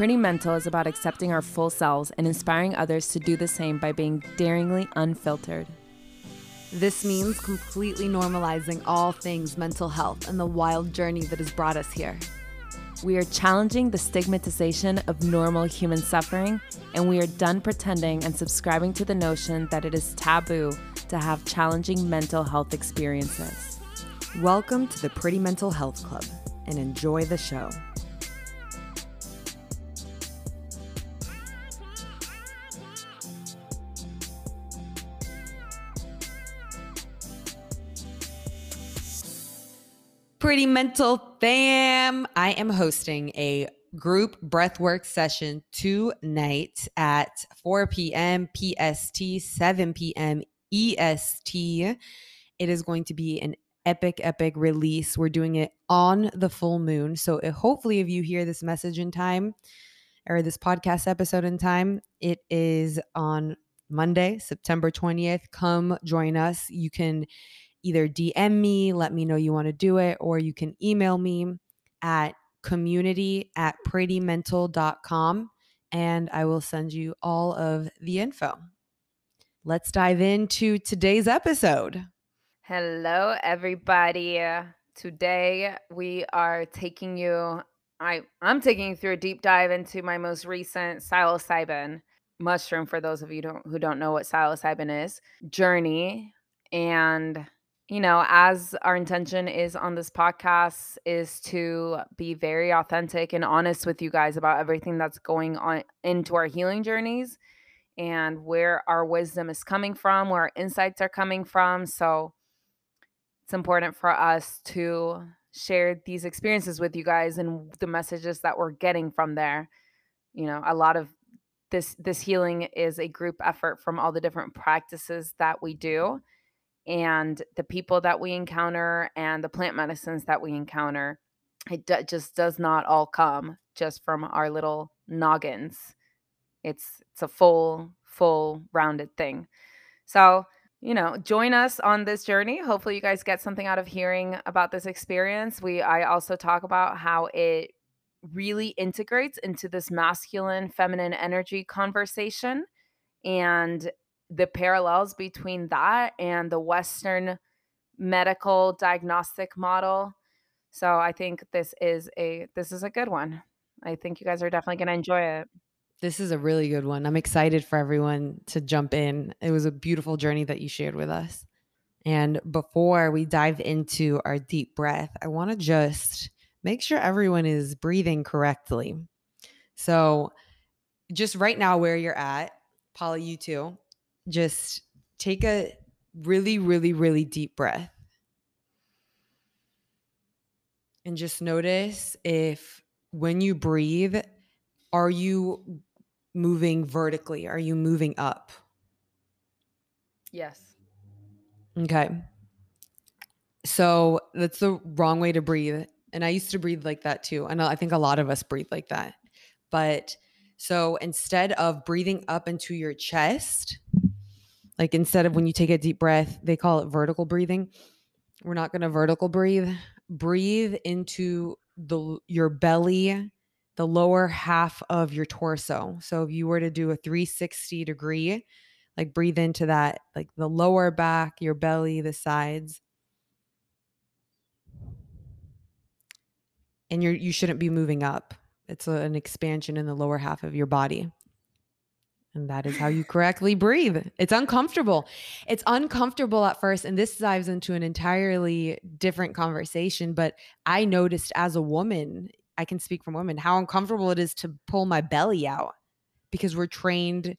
Pretty Mental is about accepting our full selves and inspiring others to do the same by being daringly unfiltered. This means completely normalizing all things mental health and the wild journey that has brought us here. We are challenging the stigmatization of normal human suffering, and we are done pretending and subscribing to the notion that it is taboo to have challenging mental health experiences. Welcome to the Pretty Mental Health Club and enjoy the show. Pretty Mental Fam. I am hosting a group breathwork session tonight at 4 p.m. PST, 7 p.m. EST. It is going to be an epic, epic release. We're doing it on the full moon. So, uh, hopefully, if you hear this message in time or this podcast episode in time, it is on Monday, September 20th. Come join us. You can either DM me, let me know you want to do it, or you can email me at community at prettymental.com and I will send you all of the info. Let's dive into today's episode. Hello, everybody. Today we are taking you, I, I'm taking you through a deep dive into my most recent psilocybin mushroom, for those of you don't, who don't know what psilocybin is, journey. And you know, as our intention is on this podcast is to be very authentic and honest with you guys about everything that's going on into our healing journeys and where our wisdom is coming from, where our insights are coming from. So it's important for us to share these experiences with you guys and the messages that we're getting from there. You know, a lot of this this healing is a group effort from all the different practices that we do and the people that we encounter and the plant medicines that we encounter it d- just does not all come just from our little noggins it's it's a full full rounded thing so you know join us on this journey hopefully you guys get something out of hearing about this experience we i also talk about how it really integrates into this masculine feminine energy conversation and the parallels between that and the Western medical diagnostic model. So I think this is a this is a good one. I think you guys are definitely going to enjoy it. This is a really good one. I'm excited for everyone to jump in. It was a beautiful journey that you shared with us. And before we dive into our deep breath, I want to just make sure everyone is breathing correctly. So, just right now, where you're at, Polly, you too, just take a really, really, really deep breath. And just notice if when you breathe, are you moving vertically? Are you moving up? Yes. Okay. So that's the wrong way to breathe. And I used to breathe like that too. And I think a lot of us breathe like that. But so instead of breathing up into your chest, like instead of when you take a deep breath, they call it vertical breathing. We're not going to vertical breathe. Breathe into the your belly, the lower half of your torso. So if you were to do a 360 degree, like breathe into that, like the lower back, your belly, the sides. And you're you shouldn't be moving up. It's a, an expansion in the lower half of your body. And that is how you correctly breathe. It's uncomfortable. It's uncomfortable at first. And this dives into an entirely different conversation. But I noticed as a woman, I can speak from women, how uncomfortable it is to pull my belly out because we're trained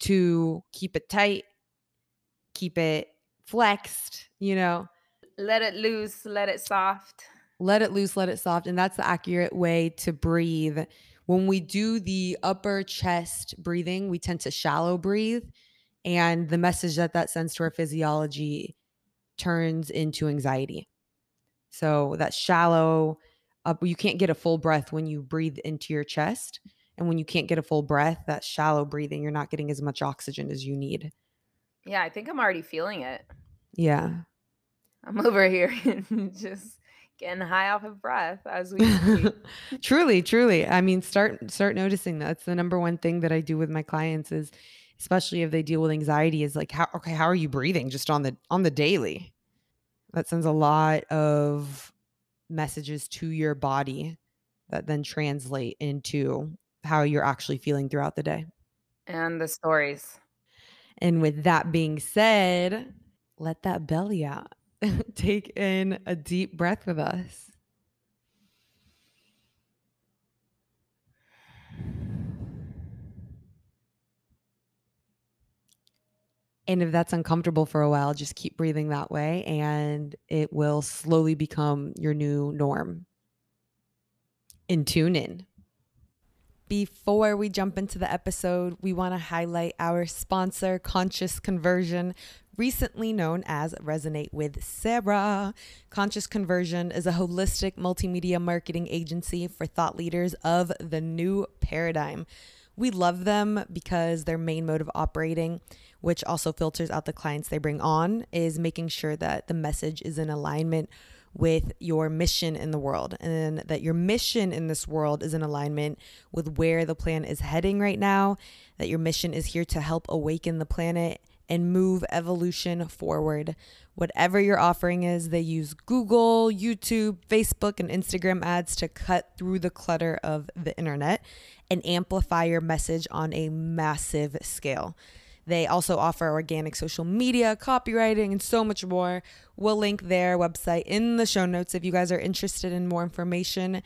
to keep it tight, keep it flexed, you know. Let it loose, let it soft. Let it loose, let it soft. And that's the accurate way to breathe when we do the upper chest breathing, we tend to shallow breathe. And the message that that sends to our physiology turns into anxiety. So that shallow up, you can't get a full breath when you breathe into your chest. And when you can't get a full breath, that shallow breathing, you're not getting as much oxygen as you need. Yeah, I think I'm already feeling it. Yeah. I'm over here just getting high off of breath as we truly, truly. I mean, start start noticing that. That's the number one thing that I do with my clients is especially if they deal with anxiety is like how okay, how are you breathing just on the on the daily? That sends a lot of messages to your body that then translate into how you're actually feeling throughout the day. And the stories. And with that being said, let that belly out. Take in a deep breath with us. And if that's uncomfortable for a while, just keep breathing that way and it will slowly become your new norm. And tune in. Before we jump into the episode, we want to highlight our sponsor, Conscious Conversion, recently known as Resonate with Sarah. Conscious Conversion is a holistic multimedia marketing agency for thought leaders of the new paradigm. We love them because their main mode of operating, which also filters out the clients they bring on, is making sure that the message is in alignment with your mission in the world and that your mission in this world is in alignment with where the plan is heading right now, that your mission is here to help awaken the planet and move evolution forward. Whatever your offering is, they use Google, YouTube, Facebook, and Instagram ads to cut through the clutter of the internet and amplify your message on a massive scale. They also offer organic social media, copywriting, and so much more. We'll link their website in the show notes if you guys are interested in more information.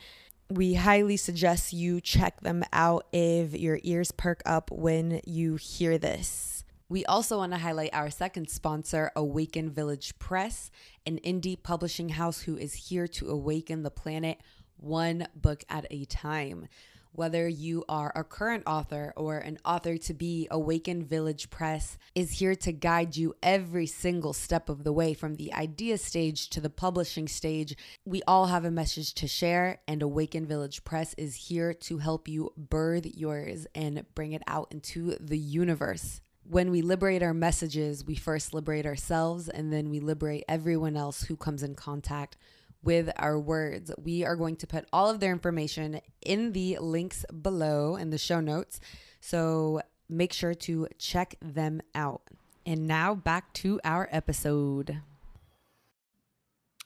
We highly suggest you check them out if your ears perk up when you hear this. We also want to highlight our second sponsor, Awaken Village Press, an indie publishing house who is here to awaken the planet one book at a time. Whether you are a current author or an author to be, Awaken Village Press is here to guide you every single step of the way from the idea stage to the publishing stage. We all have a message to share, and Awaken Village Press is here to help you birth yours and bring it out into the universe. When we liberate our messages, we first liberate ourselves and then we liberate everyone else who comes in contact with our words. We are going to put all of their information in the links below in the show notes. So make sure to check them out. And now back to our episode.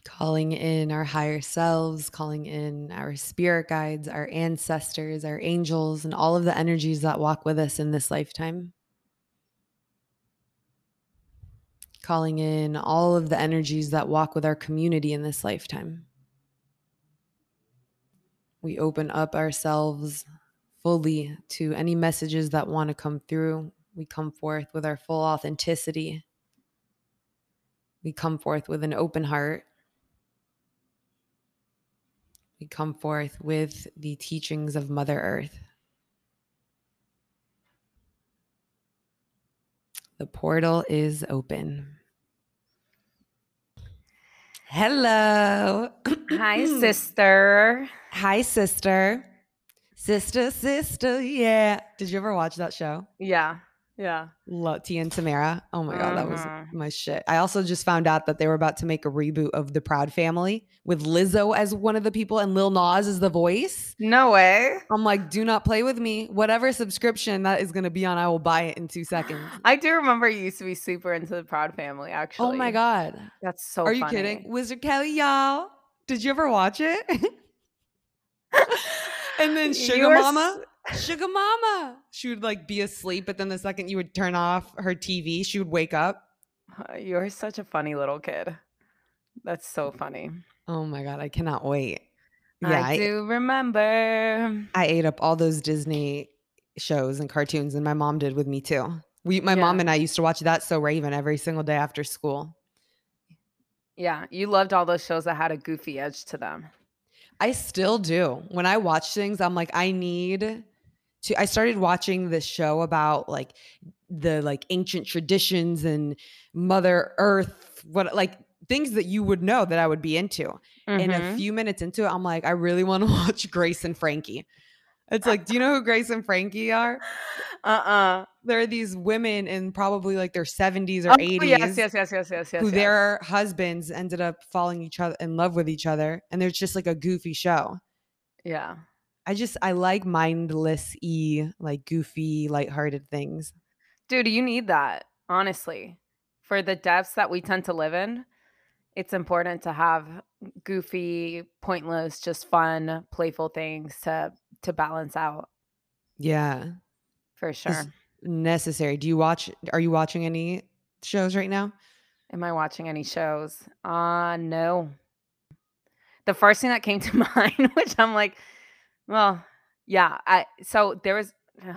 Calling in our higher selves, calling in our spirit guides, our ancestors, our angels, and all of the energies that walk with us in this lifetime. Calling in all of the energies that walk with our community in this lifetime. We open up ourselves fully to any messages that want to come through. We come forth with our full authenticity. We come forth with an open heart. We come forth with the teachings of Mother Earth. The portal is open. Hello. Hi, sister. Hi, sister. Sister, sister, yeah. Did you ever watch that show? Yeah. Yeah. Love Tia and Tamera. Oh my God, that was mm-hmm. my shit. I also just found out that they were about to make a reboot of The Proud Family with Lizzo as one of the people and Lil Nas as the voice. No way. I'm like, do not play with me. Whatever subscription that is going to be on, I will buy it in two seconds. I do remember you used to be super into The Proud Family, actually. Oh my God. That's so Are funny. you kidding? Wizard Kelly, y'all. Did you ever watch it? and then Sugar Mama. Sugar Mama. She would like be asleep, but then the second you would turn off her TV, she would wake up. Uh, you're such a funny little kid. That's so funny. Oh my god, I cannot wait. Yeah, I, I do remember. I ate up all those Disney shows and cartoons, and my mom did with me too. We, my yeah. mom and I used to watch That So Raven every single day after school. Yeah, you loved all those shows that had a goofy edge to them. I still do. When I watch things, I'm like, I need to I started watching this show about like the like ancient traditions and Mother Earth, what like things that you would know that I would be into. Mm-hmm. And a few minutes into it, I'm like, I really want to watch Grace and Frankie. It's like, do you know who Grace and Frankie are? Uh-uh. There are these women in probably like their 70s or Oh, 80s yes, yes, yes, yes, yes, yes. who yes. their husbands ended up falling each other in love with each other. And there's just like a goofy show. Yeah. I just I like mindless e like goofy, lighthearted things. Dude, you need that, honestly. For the depths that we tend to live in, it's important to have goofy, pointless, just fun, playful things to to balance out Yeah. for It's sure. necessary. Do you watch are you watching any shows right now? Am I watching any shows? Uh no. The first thing that came to mind, which I'm like, well, yeah, I so there was ugh,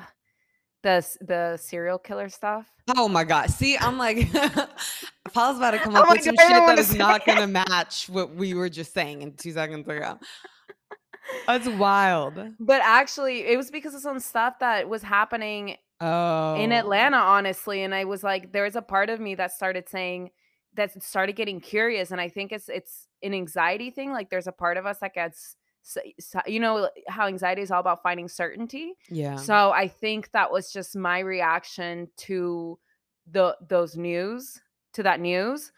the the serial killer stuff. Oh my god. See, I'm like Paul's about to come I'm up with like, some shit that is not it. gonna match what we were just saying in two seconds ago. That's wild. But actually, it was because of some stuff that was happening Oh. in Atlanta, honestly. And I was like, there was a part of me that started saying that started getting curious. And I think it's it's an anxiety thing. Like there's a part of us that gets s- s- you know how anxiety is all about finding certainty. Yeah. So I think that was just my reaction to the those news, to that news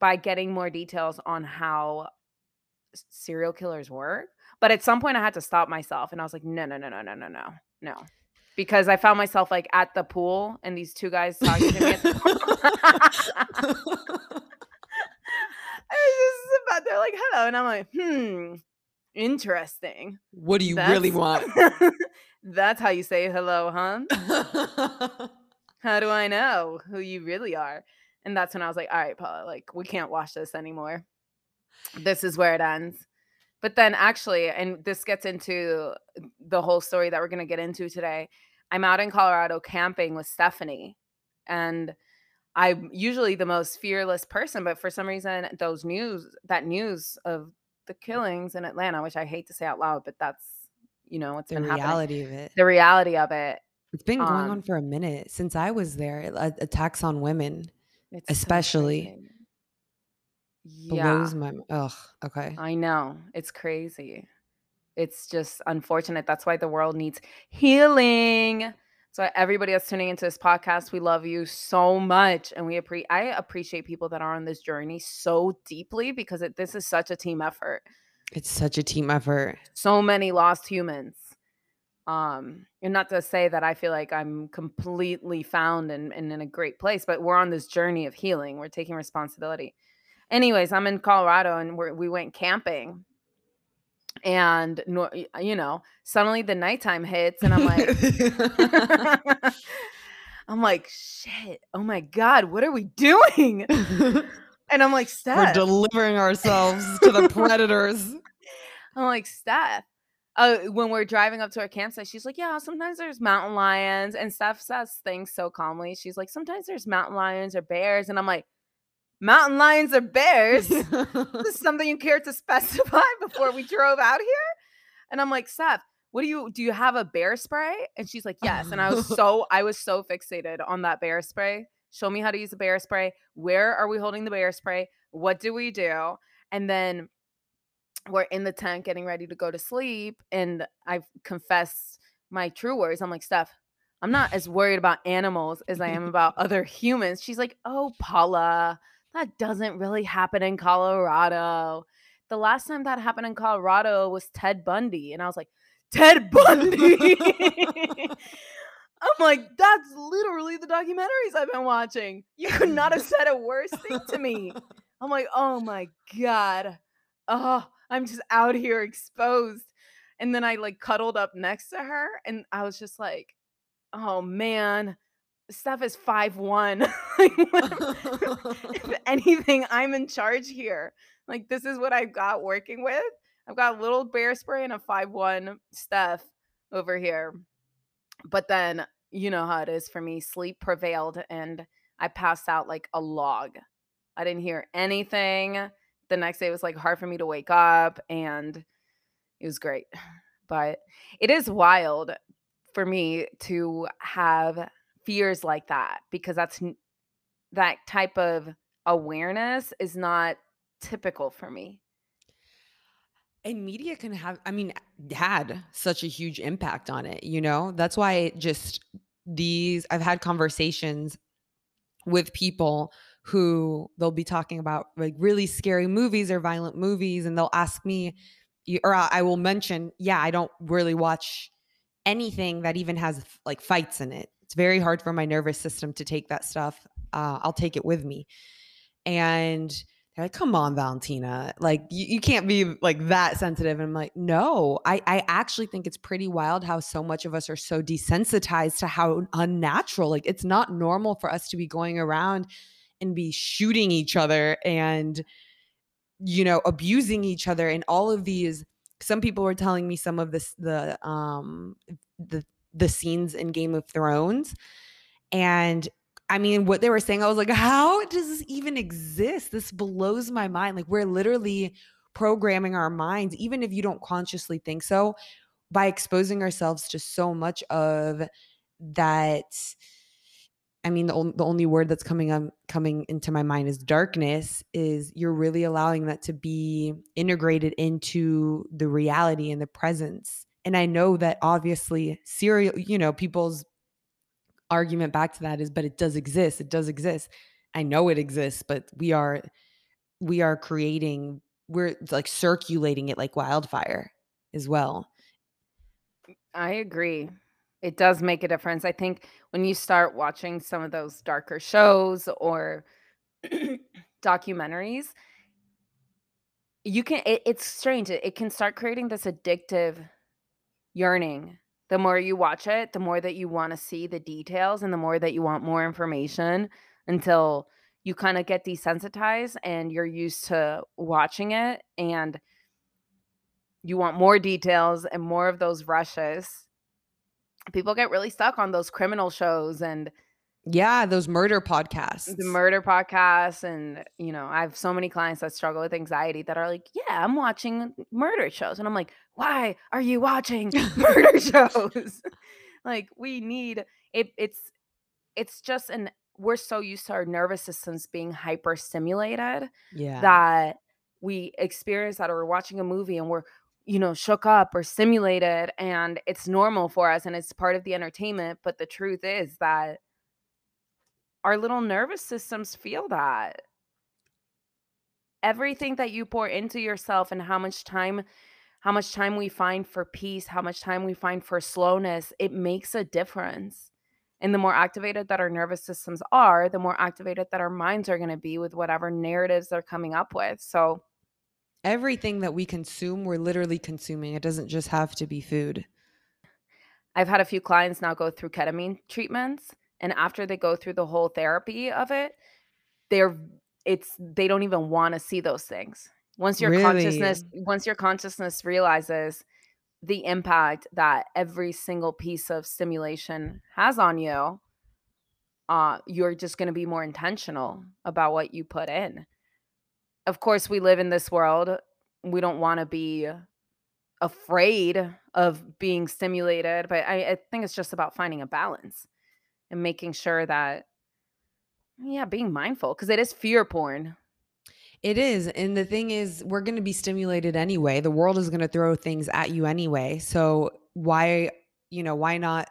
by getting more details on how serial killers work. But at some point I had to stop myself and I was like, no, no, no, no, no, no, no. No. Because I found myself like at the pool and these two guys talking to me at the pool. I was just about they're like, hello. And I'm like, hmm, interesting. what do you really want? That's how you say hello, huh? How do I know who you really are? And that's when I was like, all right, Paula, like we can't watch this anymore. This is where it ends. But then actually, and this gets into the whole story that we're going to get into today. I'm out in Colorado camping with Stephanie, and I'm usually the most fearless person, but for some reason, those news, that news of the killings in Atlanta, which I hate to say out loud, but that's you know what's the been happening. reality of it. The reality of it. It's been going um, on for a minute since I was there. a- Attacks on women It's so Especially crazy. Yeah, blows my. Ugh. Okay. I know. It's crazy. It's just unfortunate. That's why the world needs healing. So everybody that's tuning into this podcast, we love you so much, and we appreciate. I appreciate people that are on this journey so deeply because it, this is such a team effort. It's such a team effort. So many lost humans. Um, and not to say that I feel like I'm completely found and, and in a great place, but we're on this journey of healing. We're taking responsibility. Anyways, I'm in Colorado and we're, we went camping. And, you know, suddenly the nighttime hits and I'm like, I'm like, shit, oh my God, what are we doing? And I'm like, steph We're delivering ourselves to the predators. I'm like, Steph. Uh, when we're driving up to our campsite, she's like, Yeah, sometimes there's mountain lions. And Steph says things so calmly. She's like, Sometimes there's mountain lions or bears. And I'm like, Mountain lions or bears? this is something you care to specify before we drove out here? And I'm like, Steph, what do you do? You have a bear spray? And she's like, Yes. And I was so, I was so fixated on that bear spray. Show me how to use a bear spray. Where are we holding the bear spray? What do we do? And then we're in the tent getting ready to go to sleep. And I confess my true words. I'm like, Steph, I'm not as worried about animals as I am about other humans. She's like, Oh, Paula, that doesn't really happen in Colorado. The last time that happened in Colorado was Ted Bundy. And I was like, Ted Bundy. I'm like, that's literally the documentaries I've been watching. You could not have said a worse thing to me. I'm like, oh my God. Oh, I'm just out here exposed. And then I like cuddled up next to her and I was just like, oh man, Steph is five one. if anything, I'm in charge here. Like, this is what I've got working with. I've got a little bear spray and a five one Steph over here. But then you know how it is for me. Sleep prevailed and I passed out like a log. I didn't hear anything. The next day it was like hard for me to wake up and it was great. But it is wild for me to have fears like that because that's that type of awareness is not typical for me. and media can have i mean had such a huge impact on it you know that's why it just these i've had conversations with people who they'll be talking about like really scary movies or violent movies and they'll ask me or i will mention yeah i don't really watch anything that even has like fights in it it's very hard for my nervous system to take that stuff uh, i'll take it with me and they're like, come on, Valentina. Like, you, you can't be like that sensitive. And I'm like, no, I, I actually think it's pretty wild how so much of us are so desensitized to how unnatural. Like, it's not normal for us to be going around and be shooting each other and, you know, abusing each other and all of these. Some people were telling me some of this, the, um, the, the scenes in Game of Thrones. And I mean, what they were saying, I was like, how does this even exist? This blows my mind. Like, we're literally programming our minds, even if you don't consciously think so, by exposing ourselves to so much of that. I mean, the, only, the only word that's coming up, coming into my mind is darkness. Is you're really allowing that to be integrated into the reality and the presence. And I know that obviously, serial, you know, people's argument back to that is but it does exist it does exist. I know it exists but we are we are creating we're like circulating it like wildfire as well. I agree. It does make a difference. I think when you start watching some of those darker shows or documentaries you can it, it's strange it, it can start creating this addictive yearning the more you watch it, the more that you want to see the details and the more that you want more information until you kind of get desensitized and you're used to watching it and you want more details and more of those rushes. People get really stuck on those criminal shows and yeah, those murder podcasts. The murder podcasts. And, you know, I have so many clients that struggle with anxiety that are like, yeah, I'm watching murder shows. And I'm like, why are you watching murder shows? like, we need it. It's, it's just an, we're so used to our nervous systems being hyper stimulated yeah. that we experience that or we're watching a movie and we're, you know, shook up or stimulated and it's normal for us and it's part of the entertainment. But the truth is that our little nervous systems feel that. Everything that you pour into yourself and how much time how much time we find for peace, how much time we find for slowness, it makes a difference. And the more activated that our nervous systems are, the more activated that our minds are going to be with whatever narratives they're coming up with. So, everything that we consume, we're literally consuming. It doesn't just have to be food. I've had a few clients now go through ketamine treatments and after they go through the whole therapy of it they're it's they don't even want to see those things. Once your really? consciousness once your consciousness realizes the impact that every single piece of stimulation has on you uh you're just going to be more intentional about what you put in. Of course we live in this world we don't want to be afraid of being stimulated but I, I think it's just about finding a balance and making sure that yeah being mindful because it is fear porn. It is and the thing is we're going to be stimulated anyway. The world is going to throw things at you anyway so why you know why not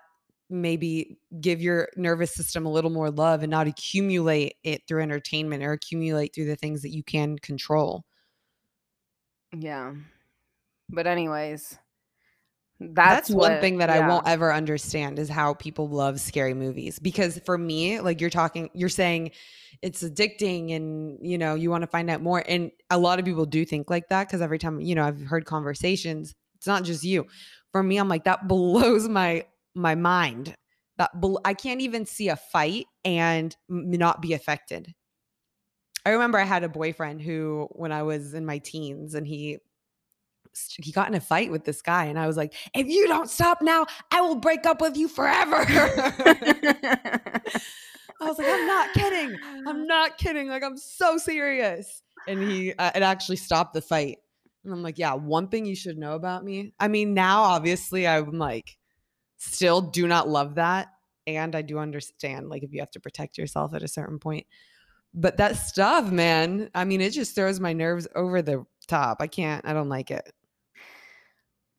maybe give your nervous system a little more love and not accumulate it through entertainment or accumulate through the things that you can control. Yeah. But anyways that's, that's what, one thing that yeah. I won't ever understand is how people love scary movies. Because for me, like you're talking, you're saying it's addicting and, you know, you want to find out more. And a lot of people do think like that because every time, you know, I've heard conversations, it's not just you. For me, I'm like, that blows my my mind. That bl- I can't even see a fight and not be affected. I remember I had a boyfriend who, when I was in my teens, and he he got in a fight with this guy and I was like, "If you don't stop now, I will break up with you forever." I was like, "I'm not kidding. I'm not kidding. Like I'm so serious." And he uh, it actually stopped the fight. And I'm like, "Yeah, one thing you should know about me. I mean, now obviously I'm like still do not love that and I do understand like if you have to protect yourself at a certain point. But that stuff, man, I mean, it just throws my nerves over the top. I can't. I don't like it.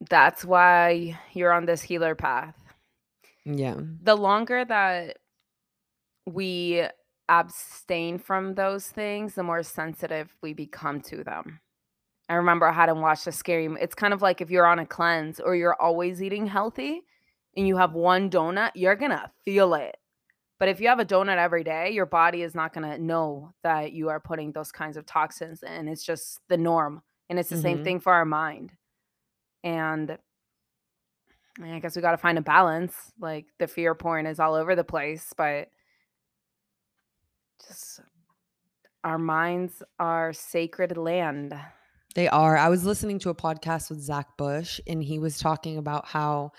That's why you're on this healer path. Yeah. The longer that we abstain from those things, the more sensitive we become to them. I remember I had him watch a scary it's kind of like if you're on a cleanse or you're always eating healthy and you have one donut, you're gonna feel it. But if you have a donut every day, your body is not gonna know that you are putting those kinds of toxins in. It's just the norm. And it's the same Mhm. thing for our mind. And I guess we got to find a balance. Like the fear porn is all over the place, but just our minds are sacred land. They are. I was listening to a podcast with Zach Bush, and he was talking about how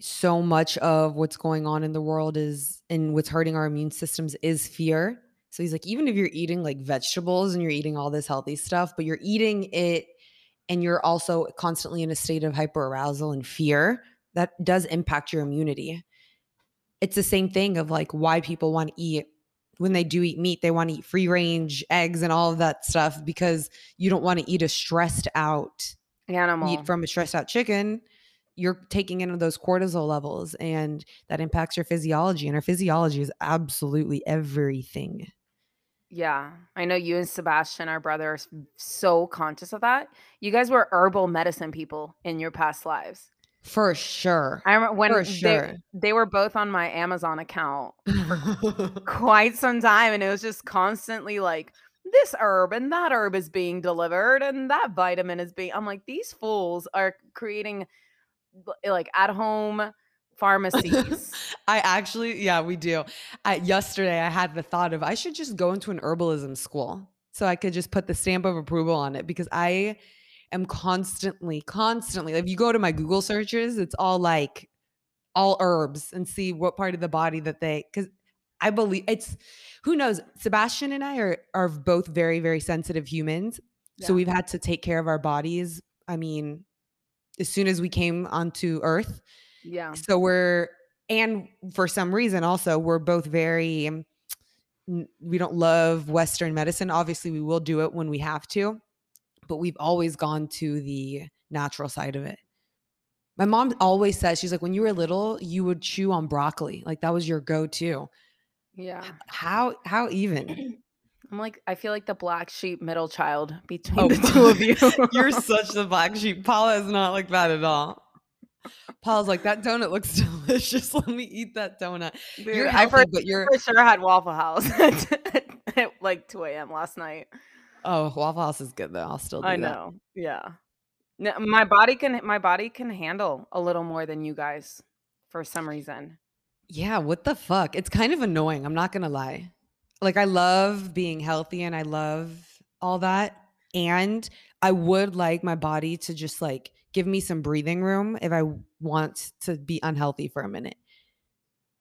so much of what's going on in the world is and what's hurting our immune systems is fear. So he's like, even if you're eating like vegetables and you're eating all this healthy stuff, but you're eating it and you're also constantly in a state of hyperarousal and fear, that does impact your immunity. It's the same thing of like why people want to eat when they do eat meat, they want to eat free range eggs and all of that stuff because you don't want to eat a stressed out Animal. meat from a stressed out chicken. You're taking in those cortisol levels and that impacts your physiology. And our physiology is absolutely everything. Yeah. I know you and Sebastian, our brother, are so conscious of that. You guys were herbal medicine people in your past lives. For sure. I remember when For they, sure. they were both on my Amazon account quite some time and it was just constantly like this herb and that herb is being delivered and that vitamin is being I'm like these fools are creating like at home pharmacies. I actually, yeah, we do. I, yesterday, I had the thought of I should just go into an herbalism school so I could just put the stamp of approval on it because I am constantly, constantly. If you go to my Google searches, it's all like all herbs and see what part of the body that they because I believe it's who knows. Sebastian and I are are both very very sensitive humans, so we've had to take care of our bodies. I mean, as soon as we came onto Earth, yeah. so we're and for some reason also we're both very um, we don't love western medicine. Obviously we will do it when we have to but we've always gone to the natural side of it. My mom always says she's like when you were little you would chew on broccoli. Like that was your go-to. Yeah. how how even? I'm like I feel like the black sheep middle child between Oh, the two of you. you're such the black sheep. Paula is not like that at all paula's like that donut looks delicious let me eat that donut Dude, you're I healthy for, but you're for sure had Waffle House at, like 2 a.m. last night. Oh, Waffle House is good though. I'll still do I that. know. Yeah. No, my body can my body can handle a little more than you guys for some reason. Yeah, what the fuck? It's kind of annoying. I'm not gonna lie. Like I love being healthy and I love all that. And I would like my body to just like give me some breathing room if I want to be unhealthy for a minute.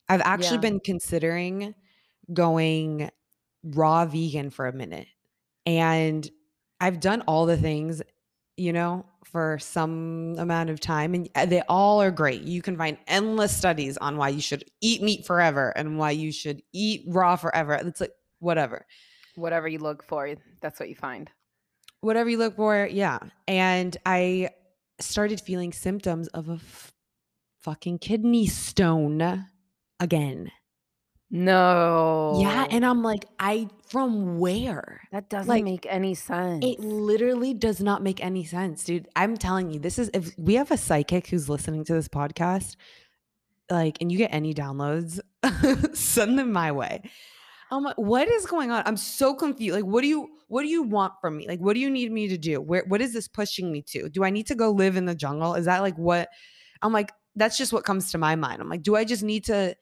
I've actually Yeah. been considering going raw vegan for a minute. And I've done all the things, you know, for some amount of time and uh, they all are great. You can find endless studies on why you should eat meat forever and why you should eat raw forever. It's like whatever. Whatever you look for, that's what you find. Whatever you look for, yeah. And I started feeling symptoms of a f- fucking kidney stone again. No. Yeah, and I'm like, I from where? that doesn't like, make any sense. It literally does not make any sense, dude. I'm telling you, this is if we have a psychic who's listening to this podcast, like, and you get any downloads, send them my way. I'm what is going on? I'm so confused. Like, what do you what do you want from me? Like, what do you need me to do? Where what is this pushing me to? Do I need to go live in the jungle? Is that like what I'm like, that's just what comes to my mind. I'm like, do I just need to,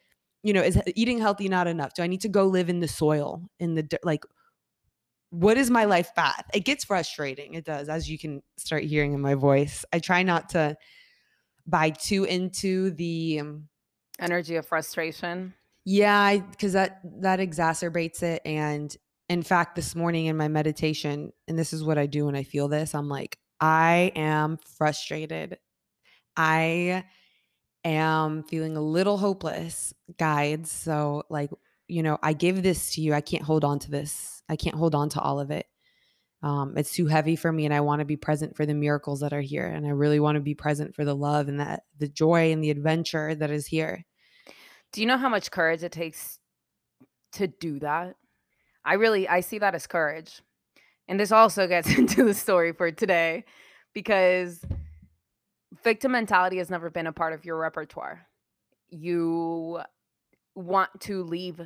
you know, is eating healthy not enough? Do I need to go live in the soil, in the? Like, what is my life path? It gets frustrating. It does, as you can start hearing in my voice. I try not to buy too into the um, Energy of frustration. Yeah, because that that exacerbates it. And in fact, this morning in my meditation, and this is what I do when I feel this, I'm like, I am frustrated. I am feeling a little hopeless, guides. So, like, you know, I give this to you. I can't hold on to this. I can't hold on to all of it. um, it's too heavy for me and i want to be present for the miracles that are here and i really want to be present for the love and that the joy and the adventure that is here do you know how much courage it takes to do that? I really i see that as courage. And this also gets into the story for today because victim mentality has never been a part of your repertoire. You want to leave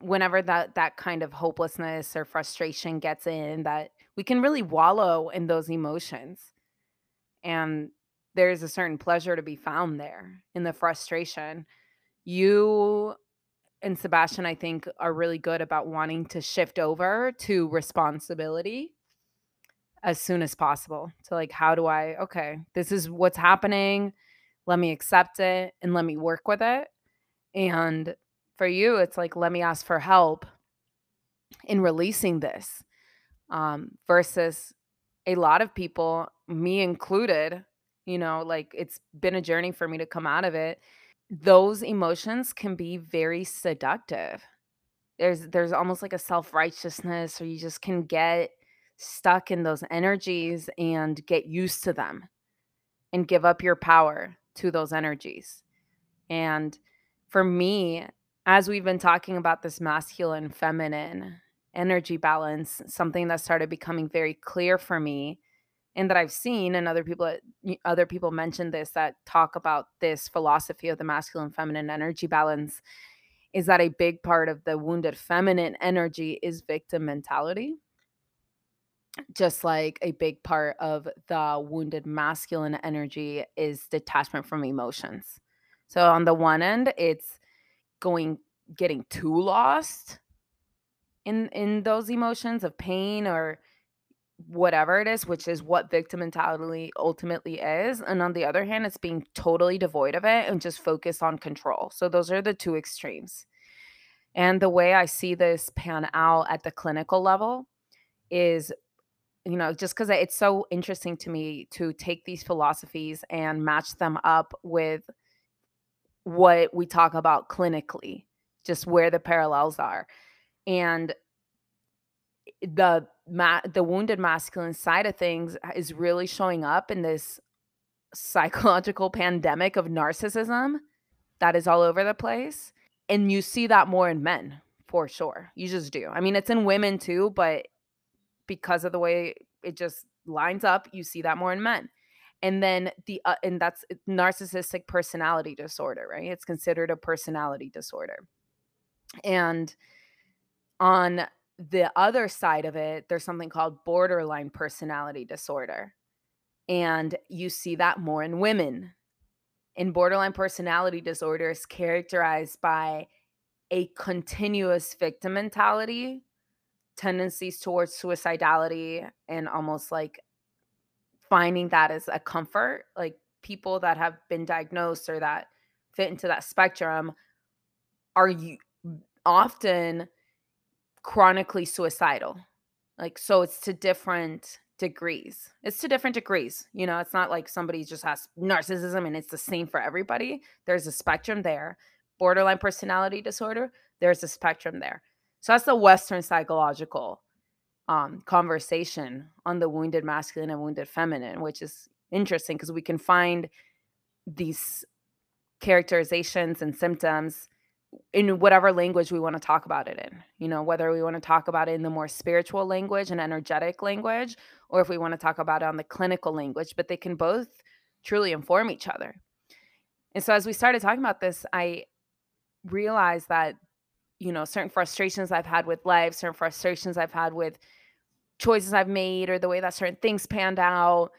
whenever that that kind of hopelessness or frustration gets in that we can really wallow in those emotions. And there's a certain pleasure to be found there in the frustration you and Sebastian I think are really good about wanting to shift over to responsibility as soon as possible to like how do I okay this is what's happening. Let me accept it and let me work with it. And for you, it's like, let me ask for help in releasing this. Um, versus a lot of people, me included, you know, like it's been a journey for me to come out of it. Those emotions can be very seductive. There's there's almost like a self-righteousness or you just can get stuck in those energies and get used to them and give up your power to those energies. And for me, as we've been talking about this masculine feminine energy balance, something that started becoming very clear for me and that I've seen and other people uh, other people mention this that talk about this philosophy of the masculine feminine energy balance is that a big part of the wounded feminine energy is victim mentality just like a big part of the wounded masculine energy is detachment from emotions. So on the one end it's going getting too lost in in those emotions of pain or whatever it is which is what victim mentality ultimately is and on the other hand it's being totally devoid of it and just focused on control so those are the two extremes and the way i see this pan out at the clinical level is you know just because it's so interesting to me to take these philosophies and match them up with what we talk about clinically, just where the parallels are. And eh, the ma- the wounded masculine side of things is really showing up in this psychological pandemic of narcissism that is all over the place. And you see that more in men for sure. You just do. I mean, it's in women too, but because of the way it just lines up, you see that more in men and then the uh, and that's narcissistic personality disorder right it's considered a personality disorder and on the other side of it there's something called borderline personality disorder and you see that more in women. In borderline personality disorder is characterized by a continuous victim mentality tendencies towards suicidality and almost like finding that as a comfort like people that have been diagnosed or that fit into that spectrum are you often chronically suicidal like so it's to different degrees. It's to different degrees you know it's not like somebody just has narcissism and it's the same for everybody. There's a spectrum there. Borderline personality disorder there's a spectrum there. So that's the western psychological um, conversation on the wounded masculine and wounded feminine, which is interesting because we can find these characterizations and symptoms in whatever language we want to talk about it in. You know, whether we want to talk about it in the more spiritual language and energetic language, or if we want to talk about it on the clinical language, but they can both truly inform each other. And so as we started talking about this, I realized that, you know, certain frustrations I've had with life, certain frustrations I've had with choices I've made or the way that certain things panned out,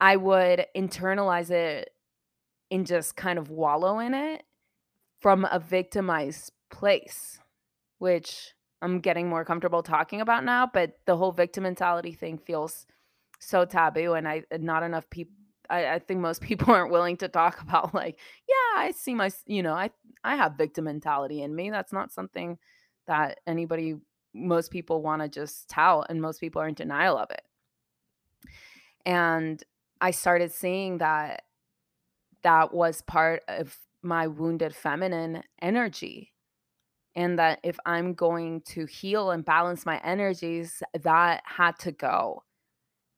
I would internalize it and just kind of wallow in it from a victimized place, which I'm getting more comfortable talking about now. But the whole victim mentality thing feels so taboo, and I not enough people. I, I think most people aren't willing to talk about like, yeah, I see my, you know, I I have victim mentality in me. That's not something that anybody most people want to just tell and most people are in denial of it and i started seeing that that was part of my wounded feminine energy and that if I'm going to heal and balance my energies, that had to go.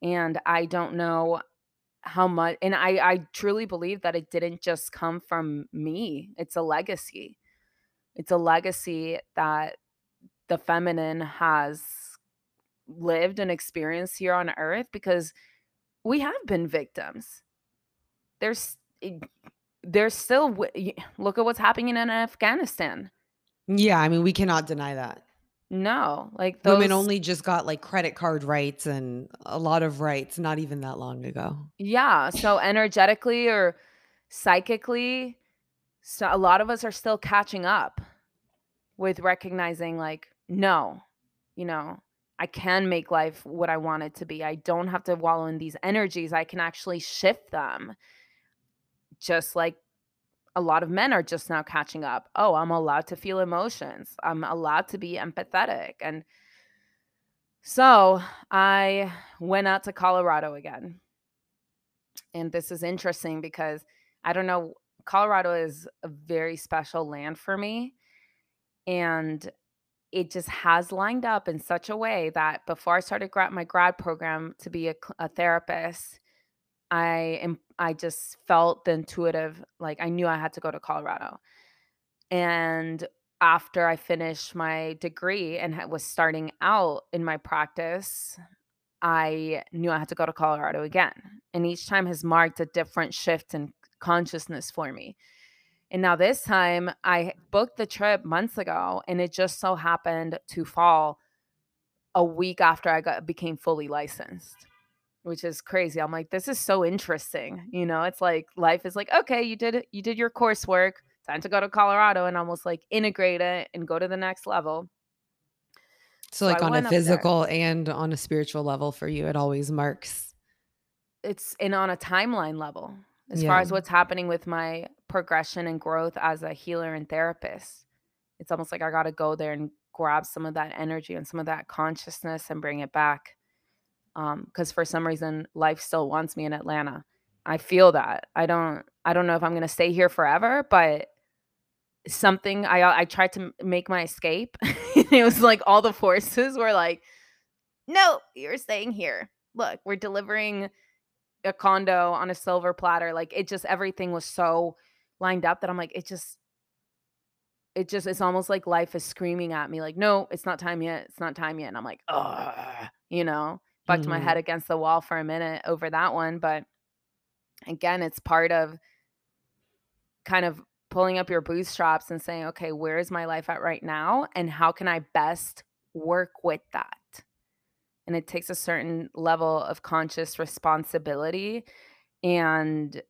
And I don't know how much and I I truly believe that it didn't just come from me. It's a legacy. It's a legacy that the feminine has lived and experienced here on earth because we have been victims. There's eh, there's still look at what's happening in Afghanistan. Yeah, I mean, we cannot deny that. No, like those, women only just got like credit card rights and a lot of rights not even that long ago. Yeah, so energetically or psychically, so a lot of us are still catching up with recognizing like no, you know, I can make life what I want it to be. I don't have to wallow in these energies. I can actually shift them. Just like a lot of men are just now catching up. Oh, I'm allowed to feel emotions. I'm allowed to be empathetic. And so I went out to Colorado again. And this is interesting because I don't know, Colorado is a very special land for me. And it just has lined up in such a way that before I started grad, my grad program to be a, a therapist, I am I just felt the intuitive like I knew I had to go to Colorado. And after I finished my degree and was starting out in my practice, I knew I had to go to Colorado again. And each time has marked a different shift in consciousness for me. And now this time I booked the trip months ago and it just so happened to fall a week after I got became fully licensed which is crazy. I'm like, this is so interesting. You know, it's like life is like, okay, you did you did your coursework. Time to go to Colorado and almost like integrate it and go to the next level. So, so like I on a physical and on a spiritual level for you, it always marks. It's and on a timeline level, as yeah. far as what's happening with my progression and growth as a healer and therapist. It's almost like I got to go there and grab some of that energy and some of that consciousness and bring it back um because for some reason life still wants me in atlanta. I feel that. I don't i don't know if i'm to stay here forever but something i i tried to make my escape it was like all the forces were like no you're staying here. Look we're delivering a condo on a silver platter. Like it just everything was so lined up that i'm like it just it just it's almost like life is screaming at me like no it's not time yet. It's not time yet. And i'm like oh you know bucked mm-hmm. my head against the wall for a minute over that one. But again, it's part of kind of pulling up your bootstraps and saying, okay, where is my life at right now? And how can I best work with that? And it takes a certain level of conscious responsibility and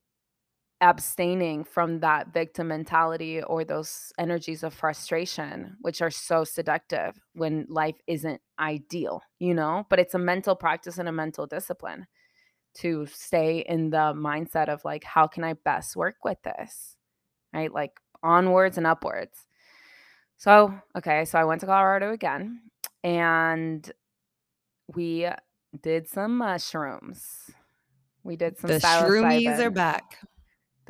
abstaining from that victim mentality or those energies of frustration, which are so seductive when life isn't ideal, you know? But it's a mental practice and a mental discipline to stay in the mindset of like, how can I best work with this? Right? Like onwards and upwards. So, okay, so I went to Colorado again and we did some mushrooms. We did some the shroomies are back.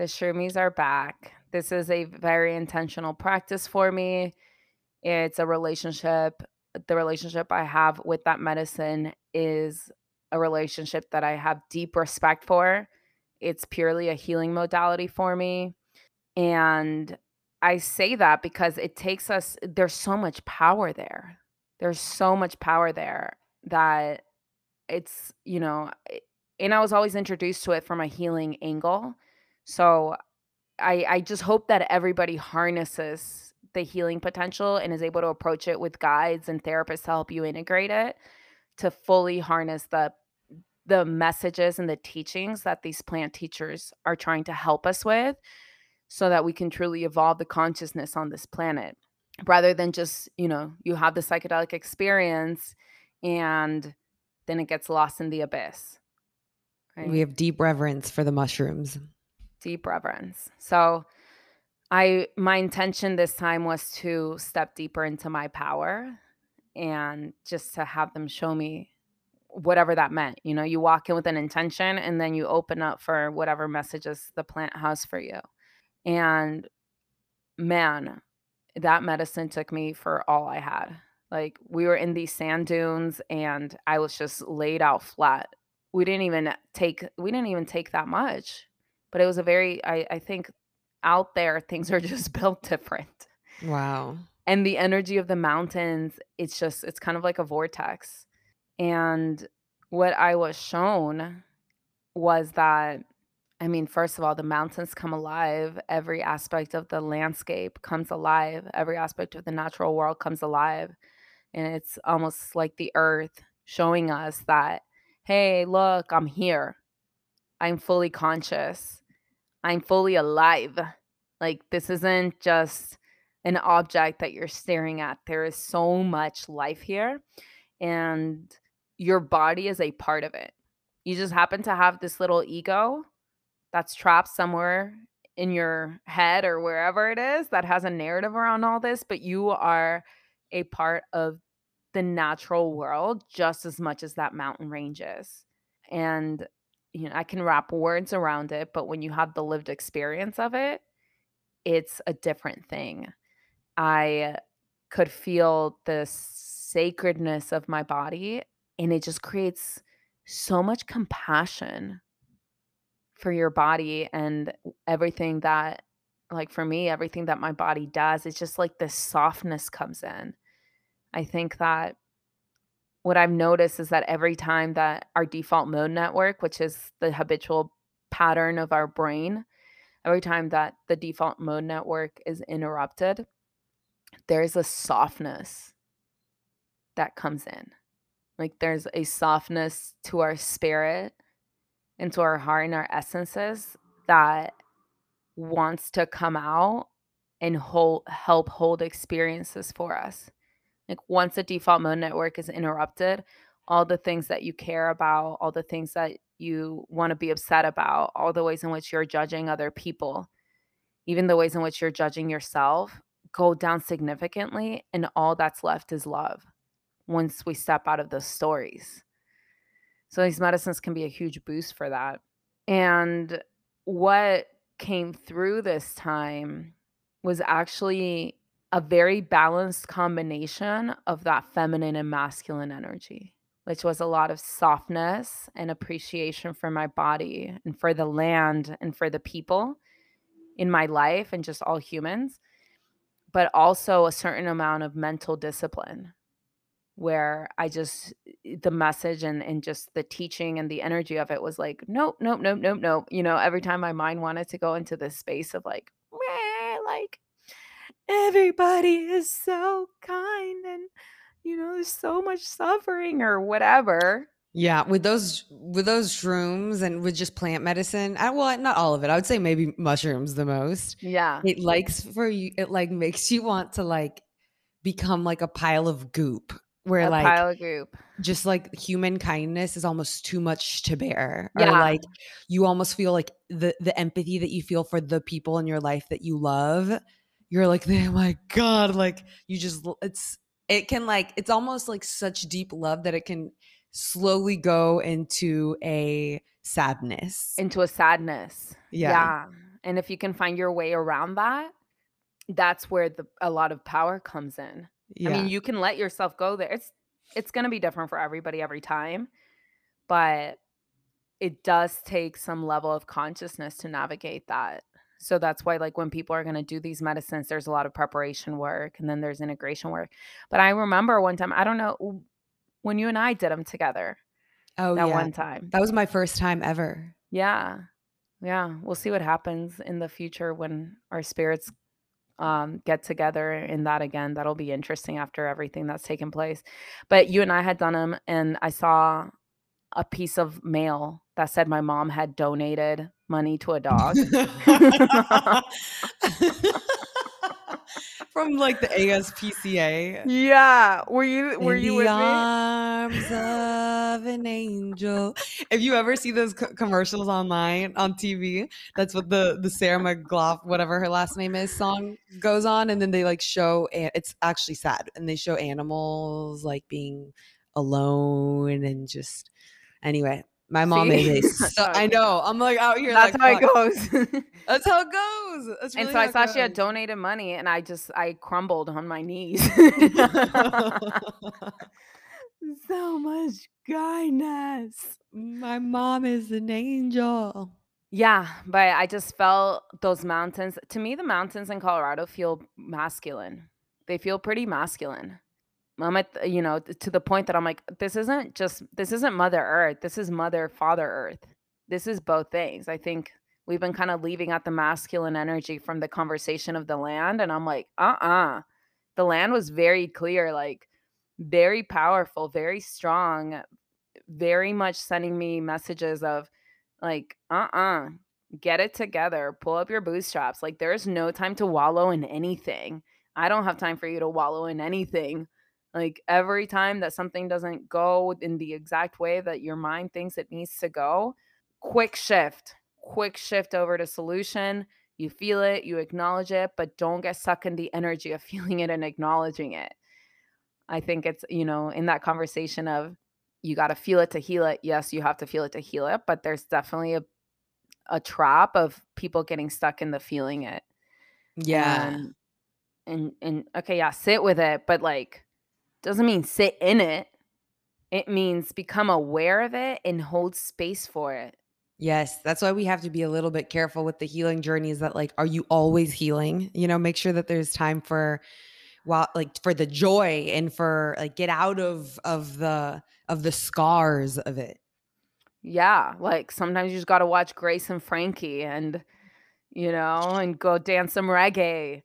The shroomies are back. This is a very intentional practice for me. It's a relationship. The relationship I have with that medicine is a relationship that I have deep respect for. It's purely a healing modality for me. And I say that because it takes us, there's so much power there. There's so much power there that it's, you know, and I was always introduced to it from a healing angle. So I I just hope that everybody harnesses the healing potential and is able to approach it with guides and therapists to help you integrate it to fully harness the the messages and the teachings that these plant teachers are trying to help us with so that we can truly evolve the consciousness on this planet rather than just you know you have the psychedelic experience and then it gets lost in the abyss right? we have deep reverence for the mushrooms deep reverence. So I my intention this time was to step deeper into my power and just to have them show me whatever that meant. You know, you walk in with an intention and then you open up for whatever messages the plant has for you. And man, that medicine took me for all I had. Like we were in these sand dunes and I was just laid out flat. We didn't even take we didn't even take that much. But it was a very I I think out there things are just built different. Wow. And the energy of the mountains, it's just it's kind of like a vortex. And what I was shown was that I mean, first of all, the mountains come alive. Every aspect of the landscape comes alive. Every aspect of the natural world comes alive. And it's almost like the earth showing us that, hey, look, I'm here. I'm fully conscious. I'm fully alive. Like, this isn't just an object that you're staring at. There is so much life here, and your body is a part of it. You just happen to have this little ego that's trapped somewhere in your head or wherever it is that has a narrative around all this, but you are a part of the natural world just as much as that mountain range is. And you know, I can wrap words around it, but when you have the lived experience of it, it's a different thing. I could feel the sacredness of my body and it just creates so much compassion for your body and everything that like for me everything that my body does it's just like this softness comes in i think that what i've noticed is that every time that our default mode network which is the habitual pattern of our brain every time that the default mode network is interrupted there's a softness that comes in like there's a softness to our spirit into our heart and our essences that wants to come out and hold help hold experiences for us. Like once the default mode network is interrupted, all the things that you care about, all the things that you want to be upset about, all the ways in which you're judging other people, even the ways in which you're judging yourself go down significantly and all that's left is love once we step out of those stories. So these medicines can be a huge boost for that. And what came through this time was actually a very balanced combination of that feminine and masculine energy, which was a lot of softness and appreciation for my body and for the land and for the people in my life and just all humans, but also a certain amount of mental discipline where I just the message and and just the teaching and the energy of it was like, nope, nope, nope, nope, nope. You know, every time my mind wanted to go into this space of like, like everybody is so kind and you know, there's so much suffering or whatever. Yeah, with those with those shrooms and with just plant medicine, I, well, not all of it. I would say maybe mushrooms the most. Yeah, it likes for you. It like makes you want to like become like a pile of goop where a like pile of goop. just like human kindness is almost too much to bear Yeah. or like you almost feel like the the empathy that you feel for the people in your life that you love you're like oh my god like you just, it's, it can like it's almost like such deep love that it can slowly go into a sadness into a sadness. Yeah. And if you can find your way around that, that's where the a lot of power comes in. yeah I mean, you can let yourself go there. It's it's going to be different for everybody every time, but it does take some level of consciousness to navigate that. So that's why like when people are going to do these medicines there's a lot of preparation work and then there's integration work. But I remember one time, I don't know when you and I did them together oh that yeah one time. that was my first time ever Yeah. Yeah. We'll see what happens in the future when our spirits um, get together in that again. That'll be interesting after everything that's taken place. But you and I had done them, and I saw a piece of mail that said my mom had donated money to a dog. From like the ASPCA. yeah. Were you were In you the with me? arms of an angel. If you ever see those co- commercials online on TV, that's what the the Sarah McLachlan, whatever her last name is, song goes on, and then they like show. It's actually sad, and they show animals like being alone and just. Anyway, My mom See? is a so I know. I'm like out here That's like how fuck. it goes. That's how it goes. That's and so I saw she had donated money and I just I crumbled on my knees. so much kindness. My mom is an angel. Yeah, but I just felt those mountains. To me, the mountains in Colorado feel masculine. They feel pretty masculine. I'm at, you know, to the point that I'm like, this isn't just, this isn't Mother Earth. This is Mother, Father Earth. This is both things. I think we've been kind of leaving out the masculine energy from the conversation of the land. And I'm like, uh uh The land was very clear, like very powerful, very strong, very much sending me messages of like, uh-uh, get it together, pull up your bootstraps. Like there's no time to wallow in anything. I don't have time for you to wallow in anything. Like every time that something doesn't go in the exact way that your mind thinks it needs to go, quick shift, quick shift over to solution. You feel it, you acknowledge it, but don't get stuck in the energy of feeling it and acknowledging it. I think it's, you know, in that conversation of you got to feel it to heal it. Yes, you have to feel it to heal it, but there's definitely a a trap of people getting stuck in the feeling it. Yeah. And and and okay, yeah, sit with it, but like doesn't mean sit in it. It means become aware of it and hold space for it. Yes, that's why we have to be a little bit careful with the healing journeys that like are you always healing? You know, make sure that there's time for while like for the joy and for like get out of of the of the scars of it. Yeah, like sometimes you just got to watch Grace and Frankie and you know, and go dance some reggae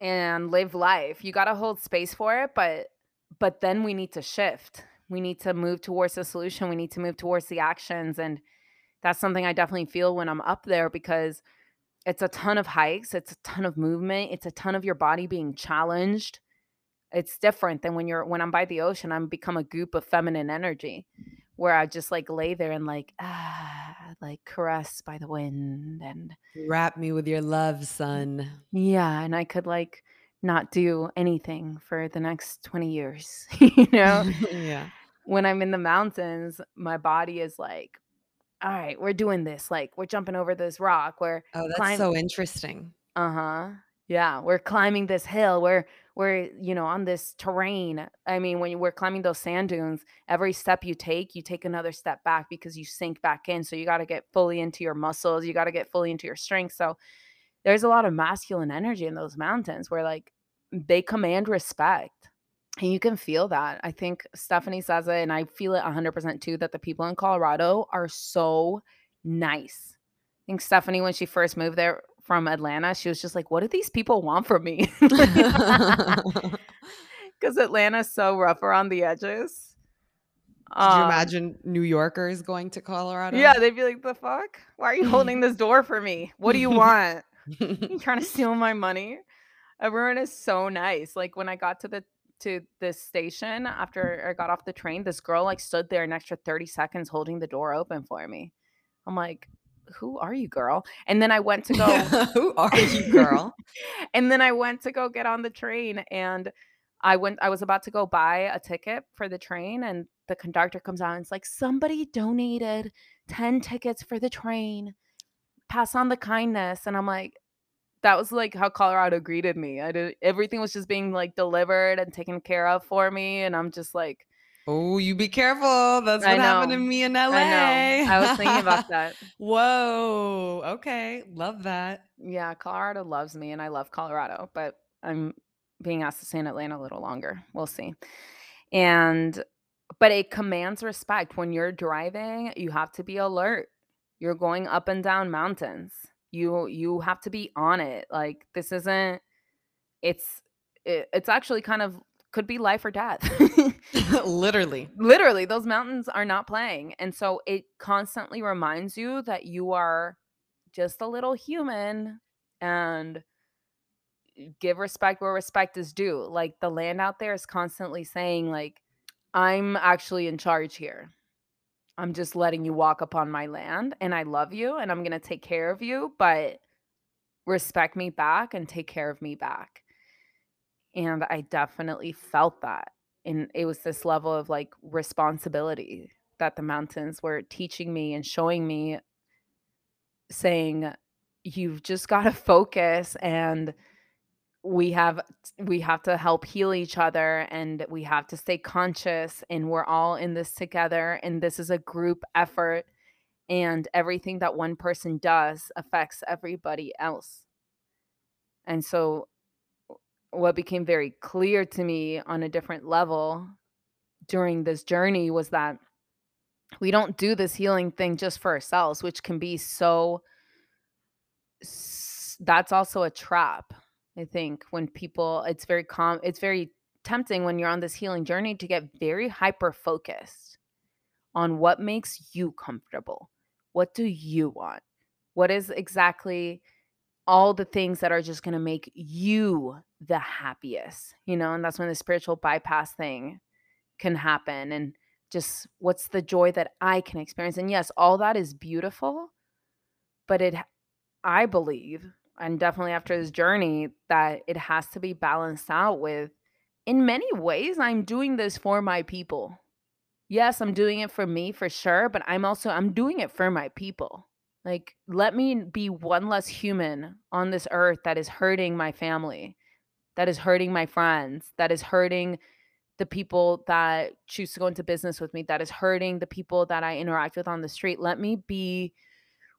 and live life. You got to hold space for it, but but then we need to shift. We need to move towards the solution. We need to move towards the actions and that's something I definitely feel when I'm up there because it's a ton of hikes, it's a ton of movement, it's a ton of your body being challenged. It's different than when you're when I'm by the ocean, I'm become a goop of feminine energy where I just like lay there and like ah like caressed by the wind and Wrap me with your love, son. yeah, and I could like not do anything for the next 20 years, you know? yeah. When I'm in the mountains, my body is like, all right, we're doing this. Like, we're jumping over this rock. We're Oh, that's climb so interesting. uh-huh. Yeah, we're climbing this hill. We're we're, you know, on this terrain. I mean, when you- we're climbing those sand dunes, every step you take, you take another step back because you sink back in. So you got to get fully into your muscles. You got to get fully into your strength. So there's a lot of masculine energy in those mountains where like they command respect. And you can feel that. I think Stephanie says it, and I feel it 100% too, that the people in Colorado are so nice. I think Stephanie, when she first moved there from Atlanta, she was just like, What do these people want from me? Because Atlanta's so rough around the edges. Could you Um, imagine New Yorkers going to Colorado? Yeah, they'd be like, The fuck? Why are you holding this door for me? What do you want? trying to steal my money? Everyone is so nice. Like when I got to the to this station after I got off the train, this girl like stood there an extra 30 seconds holding the door open for me. I'm like, who are you, girl? And then I went to go Who are you, girl? and then I went to go get on the train and I went I was about to go buy a ticket for the train and the conductor comes out and it's like somebody donated 10 tickets for the train. Pass on the kindness and I'm like that was like how Colorado greeted me. I did everything was just being like delivered and taken care of for me and I'm just like Oh, you be careful. That's what happened to me in LA. I know. I was thinking about that. Whoa. Okay. Love that. Yeah, Colorado loves me and I love Colorado, but I'm being asked to stay in Atlanta a little longer. We'll see. And but it commands respect. When you're driving, you have to be alert. You're going up and down mountains. You you have to be on it. Like this isn't it's it, it's actually kind of could be life or death. Literally. Literally, those mountains are not playing. And so it constantly reminds you that you are just a little human and give respect where respect is due. Like the land out there is constantly saying like I'm actually in charge here. I'm just letting you walk upon my land and I love you and I'm going to take care of you, but respect me back and take care of me back. And I definitely felt that. And it was this level of like responsibility that the mountains were teaching me and showing me saying you've just got to focus and we have we have to help heal each other and we have to stay conscious and we're all in this together and this is a group effort and everything that one person does affects everybody else. And so what became very clear to me on a different level during this journey was that we don't do this healing thing just for ourselves which can be so that's also a trap I think when people, it's very calm, it's very tempting when you're on this healing journey to get very hyper focused on what makes you comfortable. What do you want? What is exactly all the things that are just going to make you the happiest, you know? And that's when the spiritual bypass thing can happen. And just what's the joy that I can experience? And yes, all that is beautiful, but it, I believe, and definitely after this journey that it has to be balanced out with in many ways i'm doing this for my people. Yes i'm doing it for me for sure but i'm also i'm doing it for my people. Like let me be one less human on this earth that is hurting my family that is hurting my friends that is hurting the people that choose to go into business with me that is hurting the people that i interact with on the street. Let me be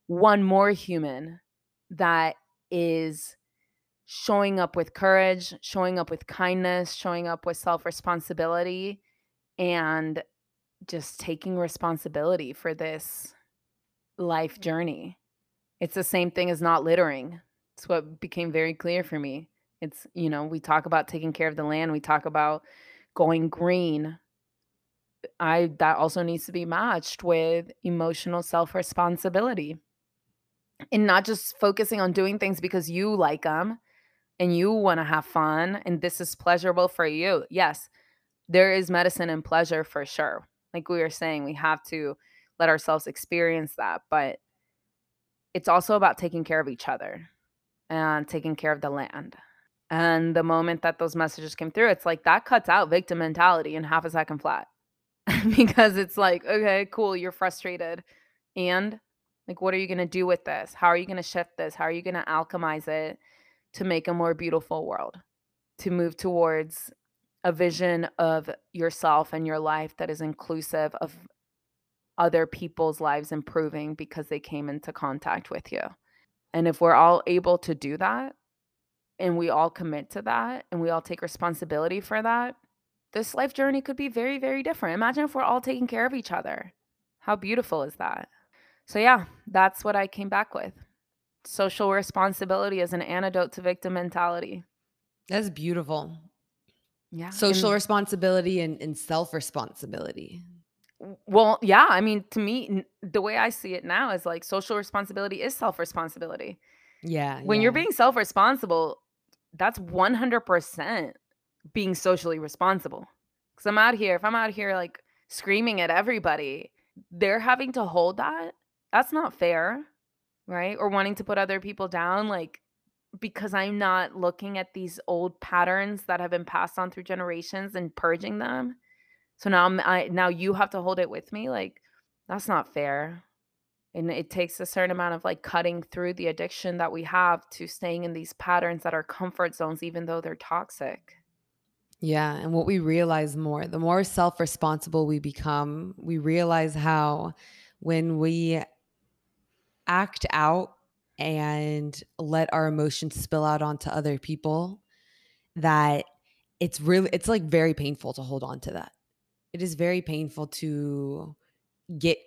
one more human that is showing up with courage, showing up with kindness, showing up with self responsibility, and just taking responsibility for this life mm-hmm. journey. It's the same thing as not littering. It's what became very clear for me. It's, you know, we talk about taking care of the land, we talk about going green. I that also needs to be matched with emotional self responsibility and not just focusing on doing things because you like them and you want to have fun and this is pleasurable for you. Yes, there is medicine and pleasure for sure. Like we were saying, we have to let ourselves experience that, but it's also about taking care of each other and taking care of the land. And the moment that those messages came through, it's like that cuts out victim mentality in half a second flat. because it's like, okay, cool, you're frustrated. And like, what are you going to do with this? How are you going to shift this? How are you going to alchemize it to make a more beautiful world? To move towards a vision of yourself and your life that is inclusive of other people's lives improving because they came into contact with you. And if we're all able to do that and we all commit to that and we all take responsibility for that, this life journey could be very, very different. Imagine if we're all taking care of each other. How beautiful is that? So, yeah, that's what I came back with. Social responsibility as an antidote to victim mentality. That's beautiful. Yeah. Social and, responsibility and, and self responsibility. Well, yeah. I mean, to me, the way I see it now is like social responsibility is self responsibility. Yeah. When yeah. you're being self responsible, that's 100% being socially responsible. Because I'm out here, if I'm out here like screaming at everybody, they're having to hold that that's not fair, right? Or wanting to put other people down, like because I'm not looking at these old patterns that have been passed on through generations and purging them. So now I'm I now you have to hold it with me. Like that's not fair. And it takes a certain amount of like cutting through the addiction that we have to staying in these patterns that are comfort zones, even though they're toxic. Yeah. And what we realize more, the more self responsible we become, we realize how when we act out and let our emotions spill out onto other people that it's really it's like very painful to hold on to that. It is very painful to get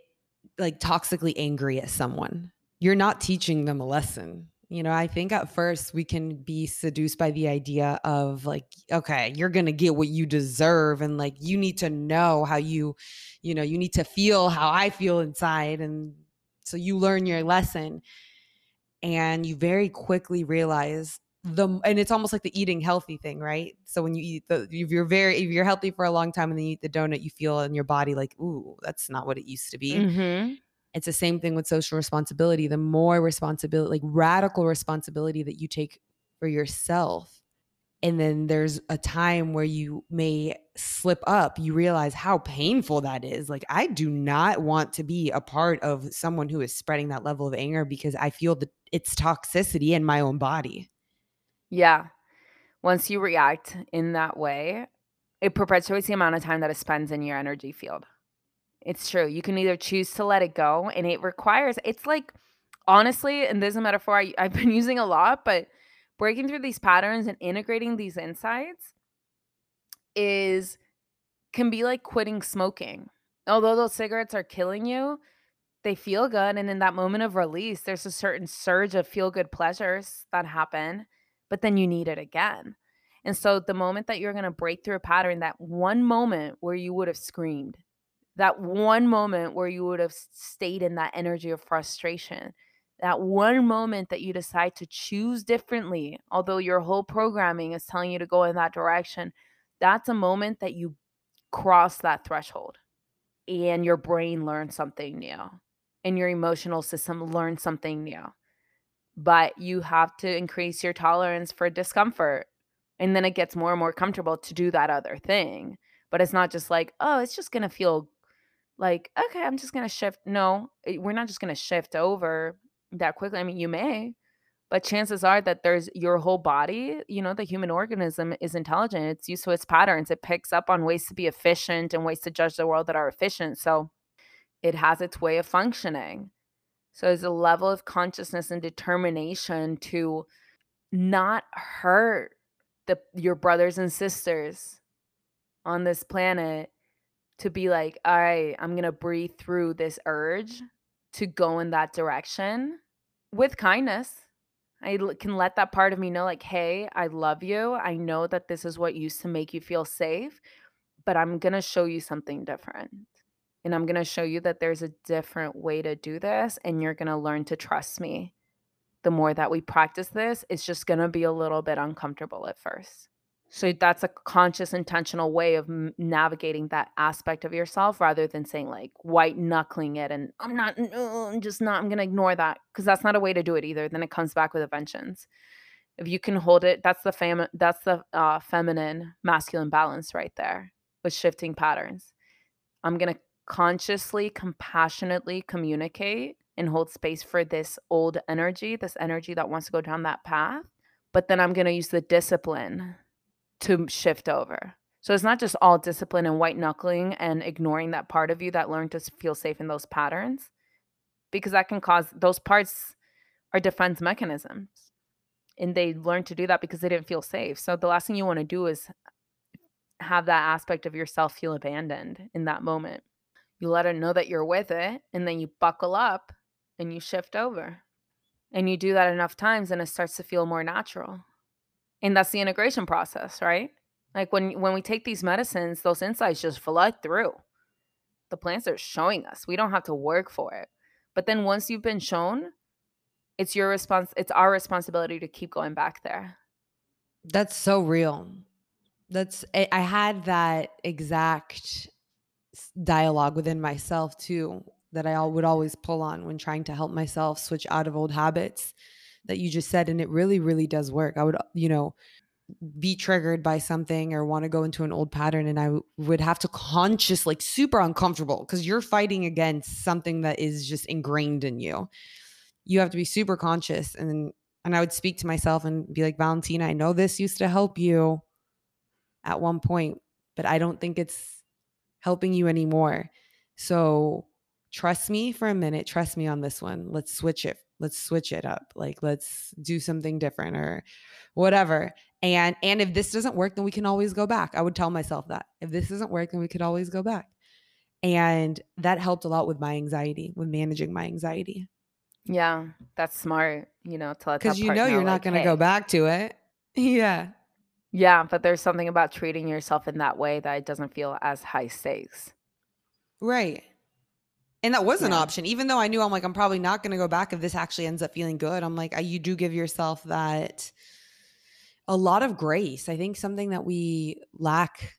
like toxically angry at someone. You're not teaching them a lesson. You know i think at first we can be seduced by the idea of like okay you're gonna get what you deserve and like you need to know how you you know you need to feel how i feel inside and so you learn your lesson and you very quickly realize the and it's almost like the eating healthy thing, right? So when you eat the if you're very if you're healthy for a long time and then you eat the donut, you feel in your body like, ooh, that's not what it used to be. Mm-hmm. It's the same thing with social responsibility. The more responsibility, like radical responsibility that you take for yourself, and then there's a time where you may slip up you realize how painful that is. Like i do not want to be a part of someone who is spreading that level of anger because i feel that it's toxicity in my own body. Yeah. Once you react in that way it perpetuates the amount of time that it spends in your energy field. It's true. You can either choose to let it go and it requires it's like honestly and this is a metaphor I, i've been using a lot but breaking through these patterns and integrating these insights is can be like quitting smoking. Although those cigarettes are killing you, they feel good and in that moment of release there's a certain surge of feel good pleasures that happen, but then you need it again. And so the moment that you're going to break through a pattern, that one moment where you would have screamed, that one moment where you would have stayed in that energy of frustration, that one moment that you decide to choose differently, although your whole programming is telling you to go in that direction, that's a moment that you cross that threshold and your brain learns something new and your emotional system learns something new. But you have to increase your tolerance for discomfort. And then it gets more and more comfortable to do that other thing. But it's not just like, oh, it's just going to feel like, okay, I'm just going to shift. No, we're not just going to shift over that quickly. I mean, you may, but chances are that there's your whole body, you know, the human organism is intelligent. It's used to its patterns. It picks up on ways to be efficient and ways to judge the world that are efficient. So it has its way of functioning. So there's a level of consciousness and determination to not hurt the your brothers and sisters on this planet to be like, all right, I'm gonna breathe through this urge to go in that direction with kindness. I can let that part of me know, like, hey, I love you. I know that this is what used to make you feel safe, but I'm going to show you something different. And I'm going to show you that there's a different way to do this, and you're going to learn to trust me. The more that we practice this, it's just going to be a little bit uncomfortable at first. So that's a conscious, intentional way of m- navigating that aspect of yourself rather than saying like white knuckling it and I'm not, no, I'm just not, I'm going to ignore that because that's not a way to do it either. Then it comes back with a vengeance. If you can hold it, that's the fam, that's the uh, feminine masculine balance right there with shifting patterns. I'm going to consciously, compassionately communicate and hold space for this old energy, this energy that wants to go down that path. But then I'm going to use the discipline to shift over. So it's not just all discipline and white knuckling and ignoring that part of you that learned to feel safe in those patterns, because that can cause those parts are defense mechanisms. And they learn to do that because they didn't feel safe. So the last thing you want to do is have that aspect of yourself feel abandoned in that moment. You let it know that you're with it, and then you buckle up and you shift over. And you do that enough times, and it starts to feel more natural and that's the integration process right? Like when when we take these medicines those insights just flood through. The plants are showing us. We don't have to work for it. But then once you've been shown it's your response it's our responsibility to keep going back there. That's so real. That's i had that exact dialogue within myself too that i would always pull on when trying to help myself switch out of old habits that you just said and it really really does work. I would you know be triggered by something or want to go into an old pattern and i w- would have to conscious like super uncomfortable because you're fighting against something that is just ingrained in you. You have to be super conscious and and i would speak to myself and be like valentina i know this used to help you at one point but i don't think it's helping you anymore. So trust me for a minute trust me on this one. Let's switch it let's switch it up like let's do something different or whatever. And and if this doesn't work then we can always go back. I would tell myself that. If this doesn't work then we could always go back. And that helped a lot with my anxiety with managing my anxiety. Yeah that's smart you know because you know you're not going to hey. go back to it. Yeah. Yeah but there's something about treating yourself in that way that it doesn't feel as high stakes. Right and that was an yeah. option, even though I knew I'm like, I'm probably not going to go back if this actually ends up feeling good. I'm like, I, you do give yourself that a lot of grace. I think something that we lack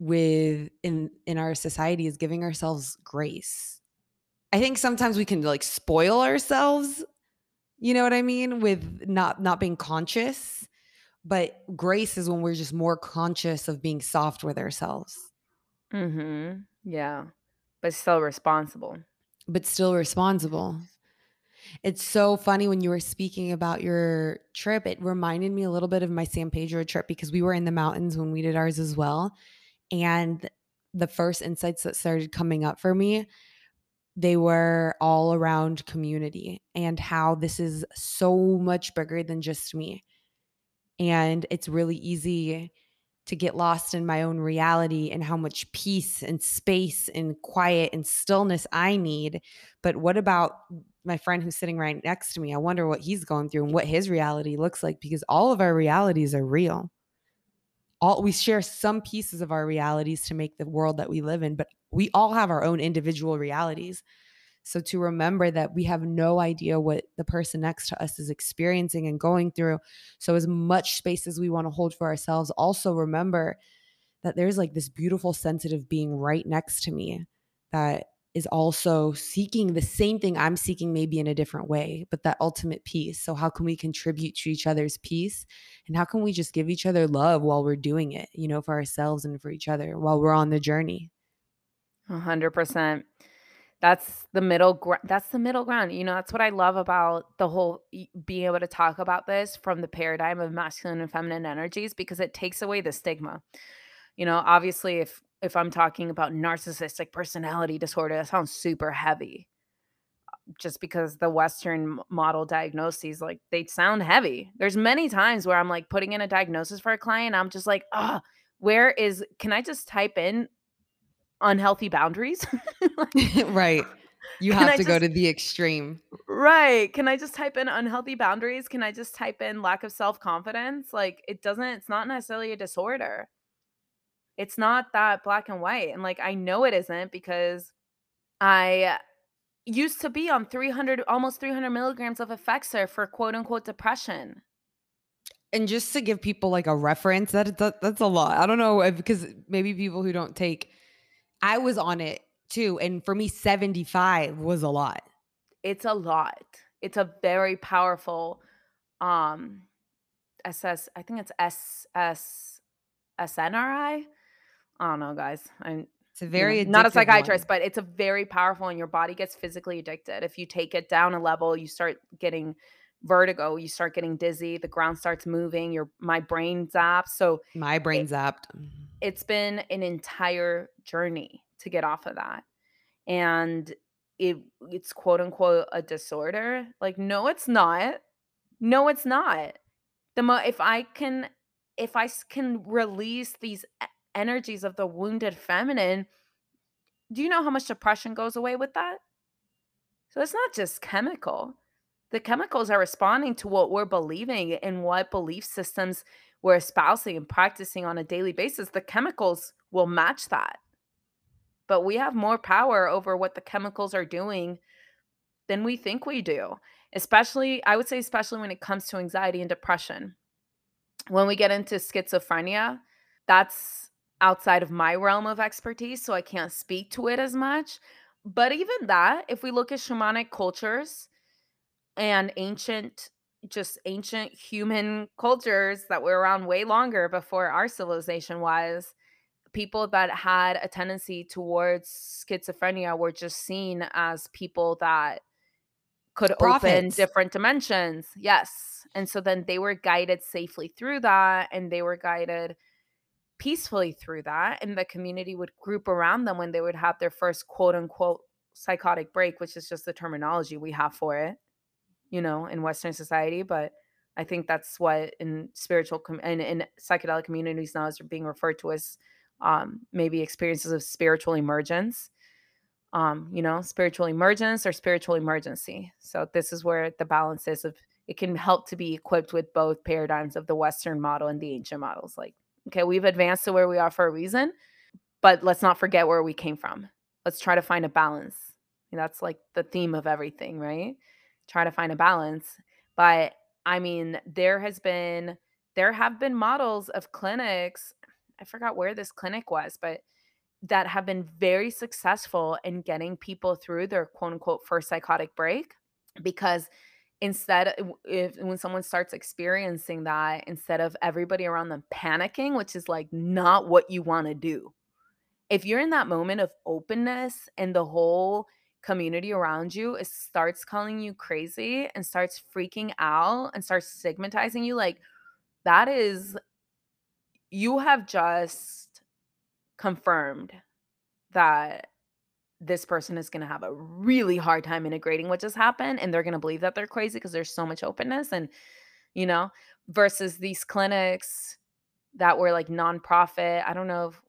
with in in our society is giving ourselves grace. I think sometimes we can like spoil ourselves, you know what I mean, with not not being conscious. But grace is when we're just more conscious of being soft with ourselves. Mhm. Yeah. But still responsible. But still responsible. It's so funny when you were speaking about your trip. It reminded me a little bit of my San Pedro trip because we were in the mountains when we did ours as well. And the first insights that started coming up for me, they were all around community and how this is so much bigger than just me. And it's really easy to get lost in my own reality and how much peace and space and quiet and stillness I need. But what about my friend who's sitting right next to me? I wonder what he's going through and what his reality looks like because all of our realities are real. All we share some pieces of our realities to make the world that we live in, but we all have our own individual realities. So to remember that we have no idea what the person next to us is experiencing and going through. So as much space as we want to hold for ourselves, also remember that there's like this beautiful sensitive being right next to me that is also seeking the same thing I'm seeking, maybe in a different way, but that ultimate peace. So, how can we contribute to each other's peace? And how can we just give each other love while we're doing it, you know, for ourselves and for each other while we're on the journey? A hundred percent. That's the middle ground. that's the middle ground, you know, that's what I love about the whole being able to talk about this from the paradigm of masculine and feminine energies because it takes away the stigma. You know, obviously, if if I'm talking about narcissistic personality disorder, that sounds super heavy. Uh, just because the Western model diagnoses, like, they sound heavy. There's many times where I'm, like, putting in a diagnosis for a client, I'm just like, "Ugh, where is can I just type in unhealthy boundaries?" Like Right. You have to go to the extreme. Right. Can I just type in unhealthy boundaries? Can I just type in lack of self-confidence? Like, it doesn't it's not necessarily a disorder. It's not that black and white, and, like, I know it isn't because I used to be on 300 almost 300 milligrams of Effexor for quote unquote "depression." And just to give people, like, a reference, that that that's a lot. I don't know because maybe people who don't take I was on it too, and for me, 75 was a lot. It's a lot. It's a very powerful, um, SS I think it's S S SNRI? I don't know, guys. I'm, It's a you know, very not a psychiatrist, one. but it's a very powerful and your body gets physically addicted. If you take it down a level, you start getting vertigo, you start getting dizzy, the ground starts moving, your my brain zaps. So, My it brain zapped. Mhm. it's been an entire journey to get off of that. And it it's quote unquote "a disorder." Like, no, it's not. No, it's not. The mo if I can if I can release these energies of the wounded feminine, do you know how much depression goes away with that? So it's not just chemical. The chemicals are responding to what we're believing and what belief systems we're espousing and practicing on a daily basis. The chemicals will match that. But we have more power over what the chemicals are doing than we think we do. Especially I would say especially when it comes to anxiety and depression. When we get into schizophrenia, that's outside of my realm of expertise, so I can't speak to it as much. But even that, if we look at shamanic cultures and ancient just ancient human cultures that were around way longer before our civilization was, people that had a tendency towards schizophrenia were just seen as people that could open different dimensions. Yes. And so then they were guided safely through that, and they were guided peacefully through that, and the community would group around them when they would have their first quote unquote "psychotic break," which is just the terminology we have for it, you know, in Western society, but I think that's what in spiritual com in in psychedelic communities now is being referred to as, um, maybe experiences of spiritual emergence. Um, you know, spiritual emergence or spiritual emergency. So this is where the balance is of it can help to be equipped with both paradigms of the Western model and the ancient models. Like, okay, we've advanced to where we are for a reason, but let's not forget where we came from. Let's try to find a balance. And that's like the theme of everything, right? Try to find a balance. But I mean, there has been there have been models of clinics. I forgot where this clinic was, but that have been very successful in getting people through their quote unquote first psychotic break because instead if when someone starts experiencing that, instead of everybody around them panicking, which is, like, not what you wanna do. If you're in that moment of openness and the whole community around you is starts calling you crazy and starts freaking out and starts stigmatizing you, like, that is you have just confirmed that this person is gonna have a really hard time integrating what just happened, and they're gonna believe that they're crazy because there's so much openness and you know, versus these clinics that were, like, nonprofit. I don't know if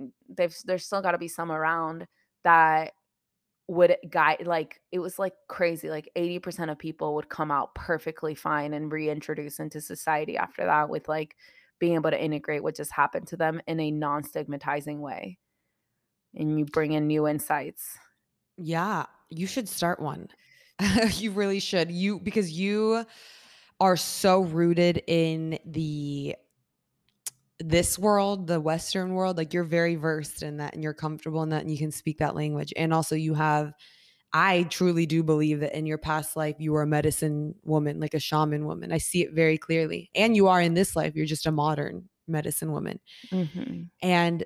mm, they've there's still gotta be some around that would guide like, it was, like, crazy, like, 80% of people would come out perfectly fine and reintroduce into society after that with, like, being able to integrate what just happened to them in a non-stigmatizing way. And you bring in new insights. Yeah, you should start one. You really should. You because you are so rooted in the this world, the Western world, like, you're very versed in that, and you're comfortable in that, and you can speak that language, and also you have I truly do believe that in your past life, you were a medicine woman, like a shaman woman. I see it very clearly, and you are in this life, you're just a modern medicine woman. Mhm. And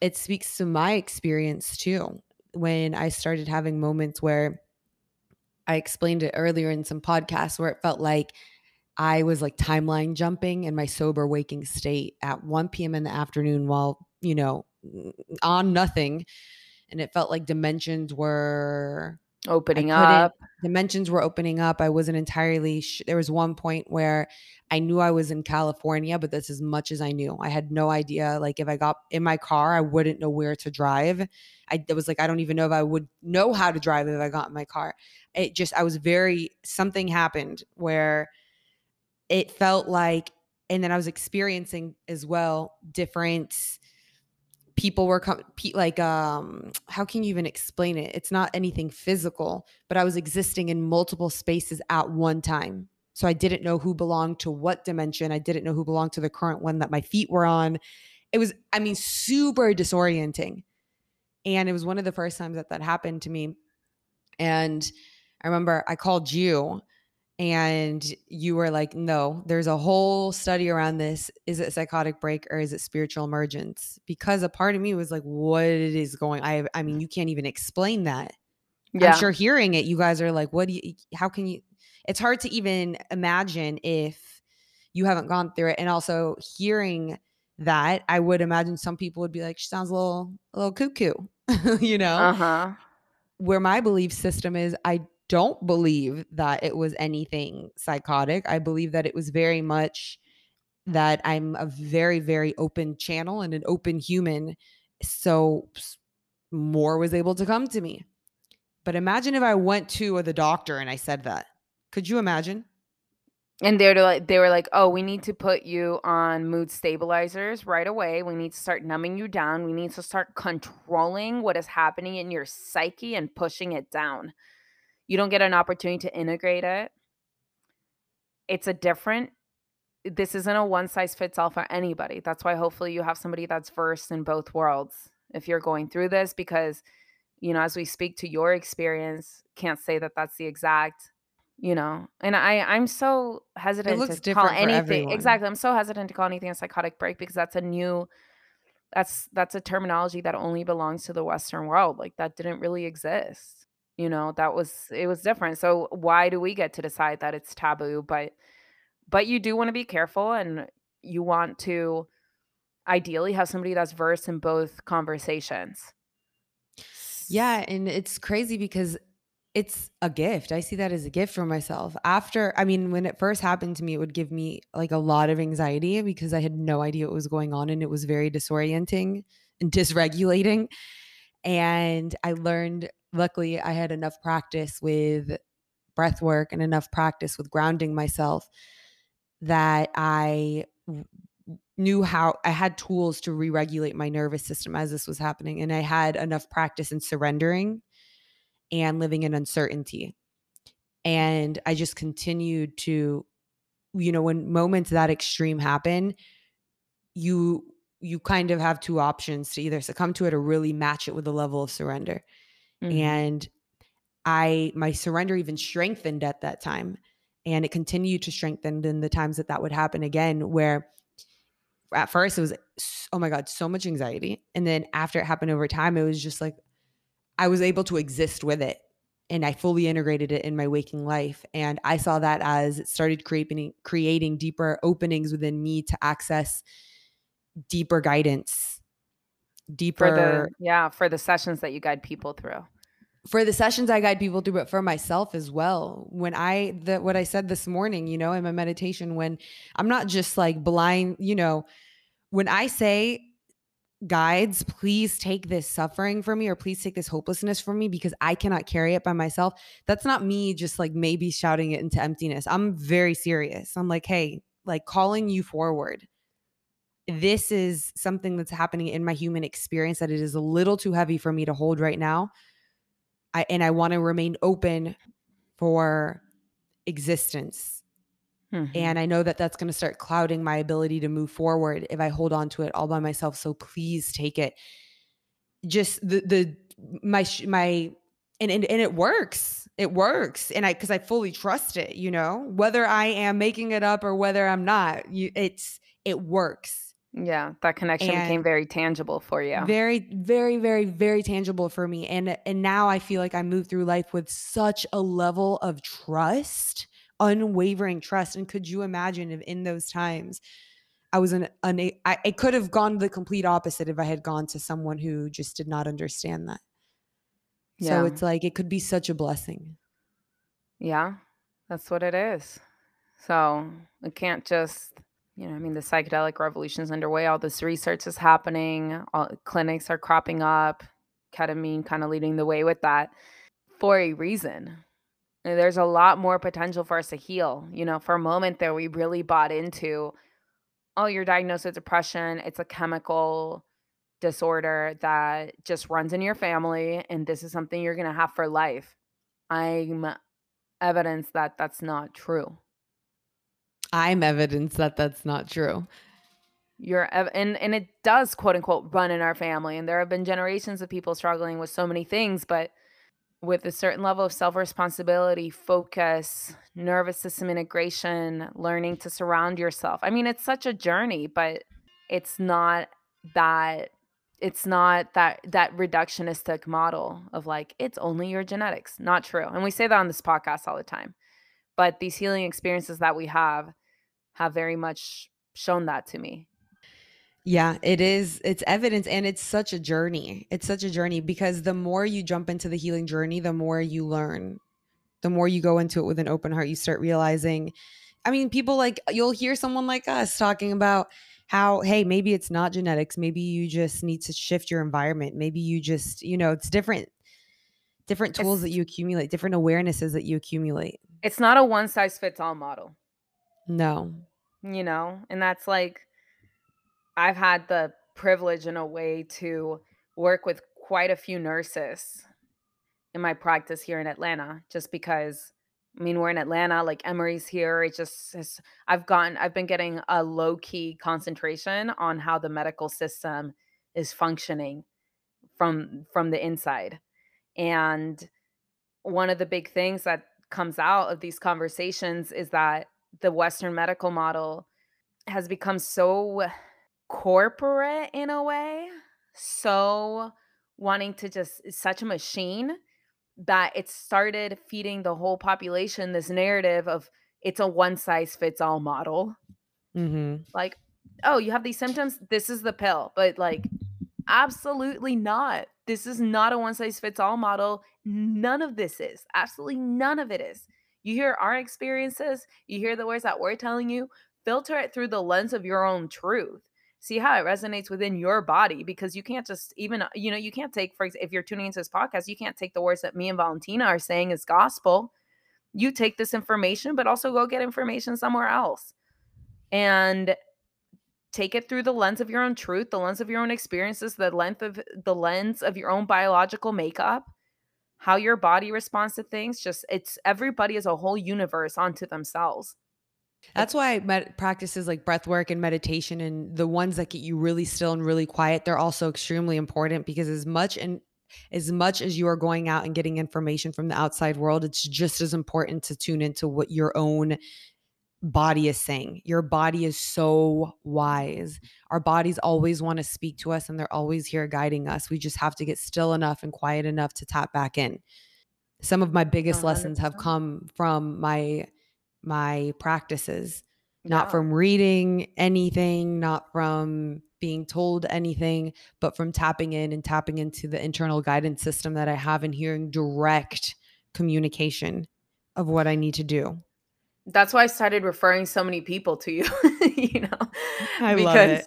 it speaks to my experience too, when I started having moments where I explained it earlier in some podcasts where it felt like I was, like, timeline jumping in my sober waking state at 1 PM in the afternoon while, you know, on nothing, and it felt like dimensions were Opening up. dimensions were opening up, I wasn't entirely su there was one point where I knew I was in California, but that's as much as I knew. I had no idea, like, if I got in my car, I wouldn't know where to drive. I it was like, I don't even know if I would know how to drive if I got in my car. It just I was very something happened where it felt like and then I was experiencing as well different people were com pe like, um, how can you even explain it? It's not anything physical, but I was existing in multiple spaces at one time. So I didn't know who belonged to what dimension. I didn't know who belonged to the current one that my feet were on. It was, I mean, super disorienting. And it was one of the first times that that happened to me. And I remember I called you and you were like, "No, there's a whole study around this. Is it psychotic break or is it spiritual emergence?" Because a part of me was like, "What is going I I mean, you can't even explain that." Yeah. I'm sure hearing it, you guys are like, "What do you how can you" It's hard to even imagine if you haven't gone through it, and also hearing that, I would imagine some people would be like, "She sounds a little a little cuckoo," you know? Uh-huh. Where my belief system is, I don't believe that it was anything psychotic. I believe that it was very much that I'm a very, very open channel and an open human, so more was able to come to me. But imagine if I went to the doctor and I said that. Could you imagine? And they're like they were like, "Oh, we need to put you on mood stabilizers right away. We need to start numbing you down. We need to start controlling what is happening in your psyche and pushing it down. You don't get an opportunity to integrate it." It's a different this isn't a one size fits all for anybody. That's why hopefully you have somebody that's versed in both worlds if you're going through this because, you know, as we speak to your experience, can't say that that's the exact, you know. And I I'm so hesitant to call anything everyone. exactly. I'm so hesitant to call anything a psychotic break because that's a new that's that's a terminology that only belongs to the Western world. Like that didn't really exist. You know, that was it was different. So why do we get to decide that it's taboo? But but you do wanna be careful and you want to ideally have somebody that's versed in both conversations. Yeah, and it's crazy because it's a gift. I see that as a gift for myself. After I mean, when it first happened to me, it would give me, like, a lot of anxiety because I had no idea what was going on, and it was very disorienting and dysregulating, and I learned luckily, I had enough practice with breath work and enough practice with grounding myself that I knew how I had tools to re-regulate my nervous system as this was happening, and I had enough practice in surrendering and living in uncertainty. And I just continued to you know, when moments that extreme happen, you you kind of have 2 options to either succumb to it or really match it with a level of surrender. Mhm. And I my surrender even strengthened at that time. and it continued to strengthen in the times that that would happen again where at first it was oh my god so much anxiety and then after it happened over time it was just like i was able to exist with it and i fully integrated it in my waking life and i saw that as it started creating creating deeper openings within me to access deeper guidance deeper for the yeah for the sessions that you guide people through for the sessions I guide people through, but for myself as well. When I the what I said this morning, you know, in my meditation, when I'm not just like blind, you know, when I say guides, please take this suffering from me or please take this hopelessness from me because I cannot carry it by myself. That's not me just like maybe shouting it into emptiness. I'm very serious. I'm like, hey, like calling you forward. This is something that's happening in my human experience that it is a little too heavy for me to hold right now I, and I want to remain open for existence. Mm-hmm. And I know that that's going to start clouding my ability to move forward if I hold on to it all by myself. So please take it. Just the the my my and and, and it works. It works, and I because I fully trust it. You know, whether I am making it up or whether I'm not, you it's it works yeah, that connection and became very tangible for you. Very, very, very, very tangible for me. And and now I feel like I move through life with such a level of trust, unwavering trust. And could you imagine if in those times I was an, an I, I could have gone the complete opposite if I had gone to someone who just did not understand that. Yeah. So it's like it could be such a blessing. Yeah, that's what it is. So it can't just you know, I mean, the psychedelic revolution is underway. All this research is happening. All clinics are cropping up. Ketamine kind of leading the way with that for a reason. And there's a lot more potential for us to heal. You know, for a moment there, we really bought into, oh, you're diagnosed with depression. It's a chemical disorder that just runs in your family, and this is something you're going to have for life. I'm evidence that that's not true. I'm evidence that that's not true. You're and and it does quote unquote run in our family, and there have been generations of people struggling with so many things, but with a certain level of self responsibility, focus, nervous system integration, learning to surround yourself. I mean, it's such a journey, but it's not that it's not that that reductionistic model of like it's only your genetics not true and we say that on this podcast all the time but these healing experiences that we have have very much shown that to me yeah, it is. It's evidence and it's such a journey. It's such a journey because the more you jump into the healing journey, the more you learn. The more you go into it with an open heart, you start realizing. I mean, people like you'll hear someone like us talking about how, hey, maybe it's not genetics. Maybe you just need to shift your environment. Maybe you just, you know, it's different, different tools it's, that you accumulate, different awarenesses that you accumulate. It's not a one size fits all model. No. You know, and that's like I've had the privilege in a way to work with quite a few nurses in my practice here in Atlanta just because I mean we're in Atlanta like Emory's here it just has, I've gotten I've been getting a low key concentration on how the medical system is functioning from from the inside and one of the big things that comes out of these conversations is that the Western medical model has become so corporate in a way, so wanting to just such a machine that it started feeding the whole population this narrative of it's a one size fits all model. Mm-hmm. Like, oh, you have these symptoms, this is the pill. But like, absolutely not. This is not a one size fits all model. None of this is. Absolutely none of it is. You hear our experiences, you hear the words that we're telling you, filter it through the lens of your own truth. See how it resonates within your body because you can't just even, uh, you know, you can't take, for example, if you're tuning into this podcast, you can't take the words that me and Valentina are saying as gospel. You take this information, but also go get information somewhere else. And take it through the lens of your own truth, the lens of your own experiences, the length of the lens of your own biological makeup, how your body responds to things. Just it's everybody is a whole universe onto themselves. That's why med- practices like breath work and meditation and the ones that get you really still and really quiet, they're also extremely important because as much and as much as you are going out and getting information from the outside world, it's just as important to tune into what your own body is saying. Your body is so wise. Our bodies always want to speak to us and they're always here guiding us. We just have to get still enough and quiet enough to tap back in. Some of my biggest 100%. lessons have come from my my practices, not from reading anything, not from being told anything, but from tapping in and tapping into the internal guidance system that I have and hearing direct communication of what I need to do that's why I started referring so many people to you, you know. I because, love it.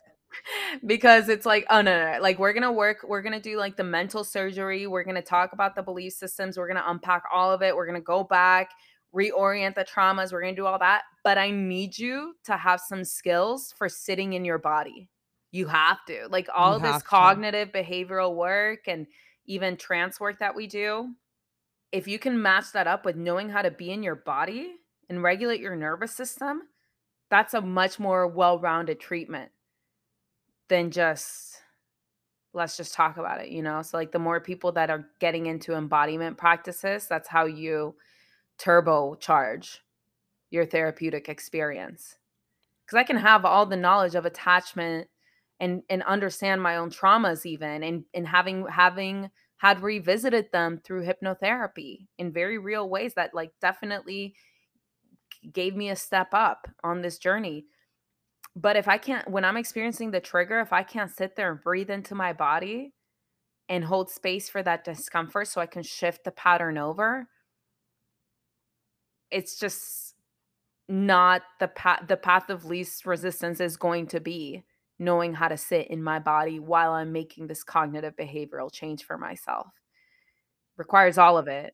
Because it's like, oh no, no, like we're gonna work, we're gonna do like the mental surgery, we're gonna talk about the belief systems, we're gonna unpack all of it, we're gonna go back, reorient the traumas, we're gonna do all that. But I need you to have some skills for sitting in your body. You have to. Like all this cognitive behavioral work and even trance work that we do. If you can match that up with knowing how to be in your body, and regulate your nervous system, that's a much more well rounded treatment than just let's just talk about it, you know? So, like, the more people that are getting into embodiment practices, that's how you turbocharge your therapeutic experience. Because I can have all the knowledge of attachment and and understand my own traumas even and and having having had revisited them through hypnotherapy in very real ways that like definitely gave me a step up on this journey. But if I can't, when I'm experiencing the trigger, if I can't sit there and breathe into my body and hold space for that discomfort so I can shift the pattern over, it's just not the path the path of least resistance is going to be knowing how to sit in my body while I'm making this cognitive behavioral change for myself. Requires all of it.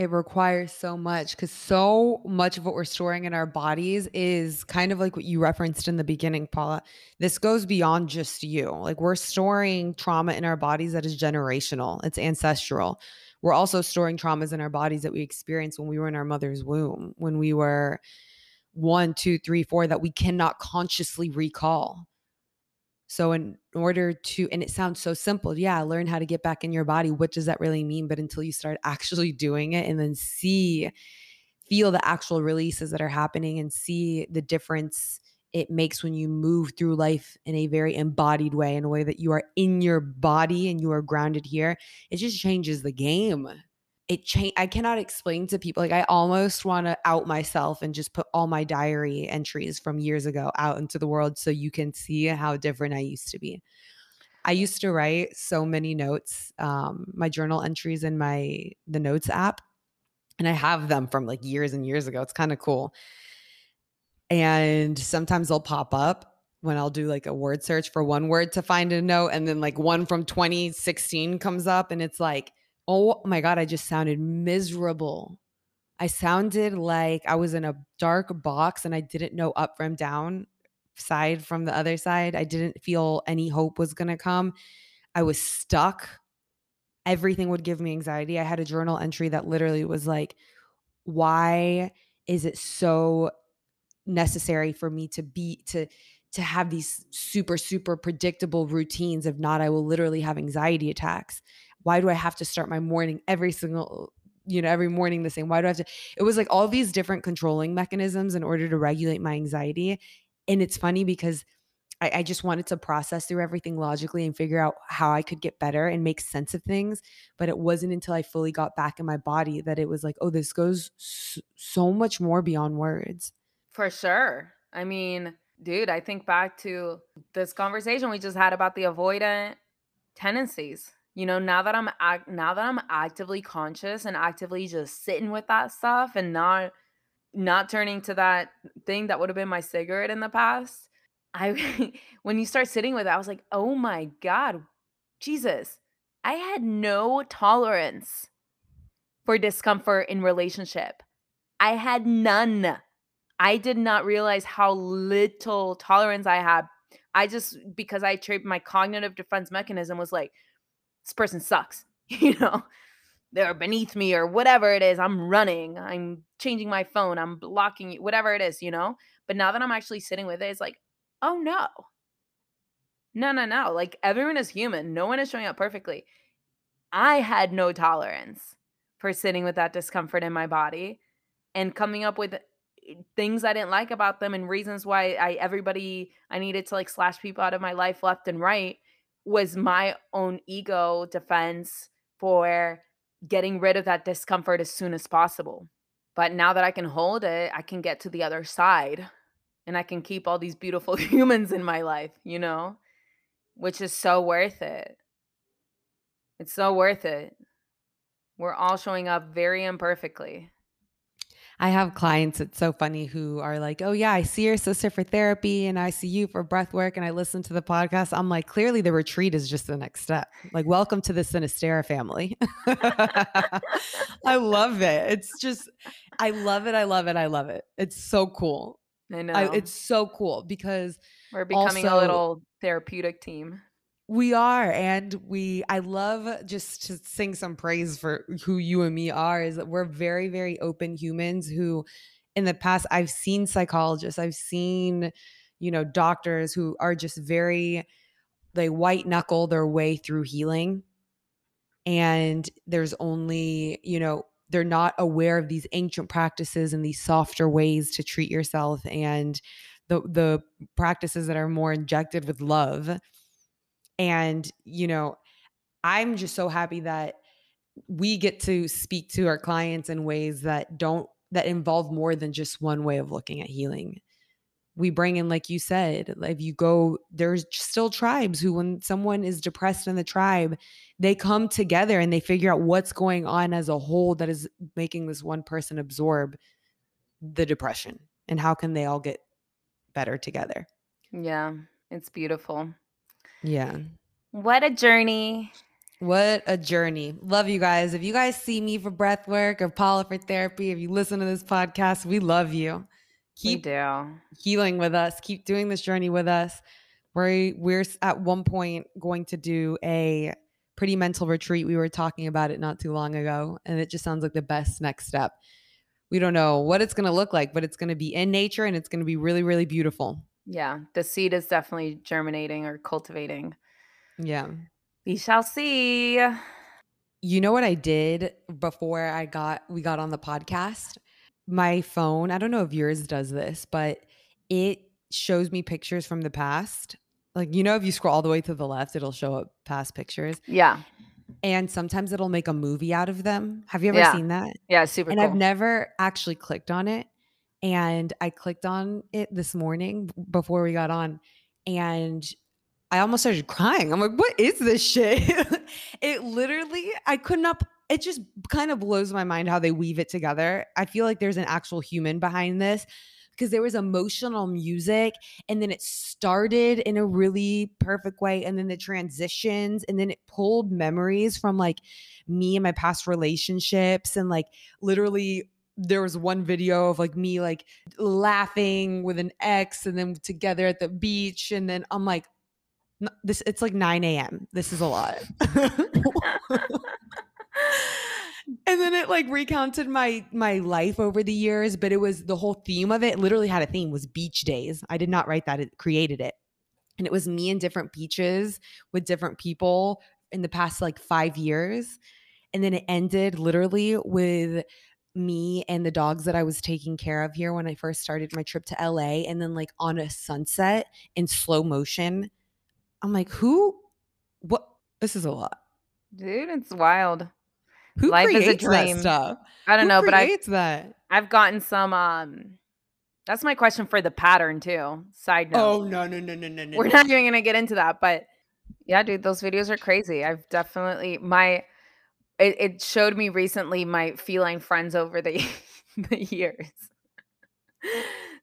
It requires so much because so much of what we're storing in our bodies is kind of like what you referenced in the beginning, Paula. This goes beyond just you. Like we're storing trauma in our bodies that is generational, it's ancestral. We're also storing traumas in our bodies that we experienced when we were in our mother's womb, when we were one, two, three, four, that we cannot consciously recall. So, in order to, and it sounds so simple, yeah, learn how to get back in your body. What does that really mean? But until you start actually doing it and then see, feel the actual releases that are happening and see the difference it makes when you move through life in a very embodied way, in a way that you are in your body and you are grounded here, it just changes the game it changed. I cannot explain to people. Like I almost want to out myself and just put all my diary entries from years ago out into the world so you can see how different I used to be. I used to write so many notes, um, my journal entries in my the notes app, and I have them from like years and years ago. It's kind of cool. And sometimes they'll pop up when I'll do like a word search for one word to find a note, and then like one from 2016 comes up, and it's like Oh my God, I just sounded miserable. I sounded like I was in a dark box and I didn't know up from down, side from the other side. I didn't feel any hope was going to come. I was stuck. Everything would give me anxiety. I had a journal entry that literally was like, why is it so necessary for me to be to to have these super super predictable routines if not i will literally have anxiety attacks why do I have to start my morning every single you know every morning the same? Why do i have to it was like all these different controlling mechanisms in order to regulate my anxiety. And it's funny because I, I, just wanted to process through everything logically and figure out how i could get better and make sense of things. But it wasn't until i fully got back in my body that it was like oh this goes so, so much more beyond words. For sure. I mean dude i think back to this conversation we just had about the avoidant tendencies you know now that i'm act now that i'm actively conscious and actively just sitting with that stuff and not not turning to that thing that would have been my cigarette in the past i when you start sitting with it i was like oh my god jesus i had no tolerance for discomfort in relationship. I had none. I did not realize how little tolerance i had. I just because i tripped my cognitive defense mechanism was like this person sucks, you know, they're beneath me or whatever it is. I'm running, I'm changing my phone, I'm blocking you, whatever it is, you know. But now that I'm actually sitting with it, it's like, oh no, no, no, no. Like everyone is human, no one is showing up perfectly. I had no tolerance for sitting with that discomfort in my body and coming up with eh, things I didn't like about them and reasons why I everybody I needed to like slash people out of my life left and right was my own ego defense for getting rid of that discomfort as soon as possible. But now that I can hold it, I can get to the other side and I can keep all these beautiful humans in my life, you know, which is so worth it. It's so worth it. We're all showing up very imperfectly. I have clients, it's so funny, who are like, oh, yeah, I see your sister for therapy and I see you for breath work and I listen to the podcast. I'm like, clearly the retreat is just the next step. Like, welcome to the Sinistera family. I love it. It's just, I love it. I love it. I love it. It's so cool. I know. I, it's so cool because we're becoming also- a little therapeutic team. We are. And we, I love just to sing some praise for who you and me are is that we're very, very open humans who, in the past, I've seen psychologists, I've seen, you know, doctors who are just very, they white knuckle their way through healing. And there's only, you know, they're not aware of these ancient practices and these softer ways to treat yourself and the the practices that are more injected with love. And, you know, I'm just so happy that we get to speak to our clients in ways that don't that involve more than just one way of looking at healing. We bring in, like you said, if you go, there's still tribes who, when someone is depressed in the tribe, they come together and they figure out what's going on as a whole that is making this one person absorb the depression and how can they all get better together. Yeah, it's beautiful. Yeah. What a journey. What a journey. Love you guys. If you guys see me for breath work or Paula for therapy, if you listen to this podcast, we love you. Keep we do. healing with us. Keep doing this journey with us. We're we're at one point going to do a pretty mental retreat. We were talking about it not too long ago, and it just sounds like the best next step. We don't know what it's going to look like, but it's going to be in nature and it's going to be really, really beautiful. Yeah, the seed is definitely germinating or cultivating. Yeah. We shall see. You know what I did before I got we got on the podcast? My phone, I don't know if yours does this, but it shows me pictures from the past. Like you know if you scroll all the way to the left, it'll show up past pictures. Yeah. And sometimes it'll make a movie out of them. Have you ever Yeah. seen that? Yeah, super and cool. I've never actually clicked on it. And I clicked on it this morning before we got on, and I almost started crying. I'm like, what is this shit? it literally, I could not, it just kind of blows my mind how they weave it together. I feel like there's an actual human behind this because there was emotional music and then it started in a really perfect way and then the transitions and then it pulled memories from like me and my past relationships and like literally there was one video of like me like laughing with an ex and then together at the beach and then i'm like this it's like 9 a.m this is a lot. And then it like recounted my my life over the years but it was the whole theme of it literally had a theme was beach days. I did not write that it created it. And it was me in different beaches with different people in the past like five years. And then it ended literally with me and the dogs that I was taking care of here when I first started my trip to LA and then like on a sunset in slow motion. I'm like, who what this is a lot. Dude, it's wild. Who Life is a dream. stuff? I don't Who know, but I that? I've gotten some um that's my question for the pattern too. Side note. Oh no, no, no, no, no, no. We're no. not even gonna get into that, but yeah, dude, those videos are crazy. I've definitely my it, it showed me recently my feline friends over the the years.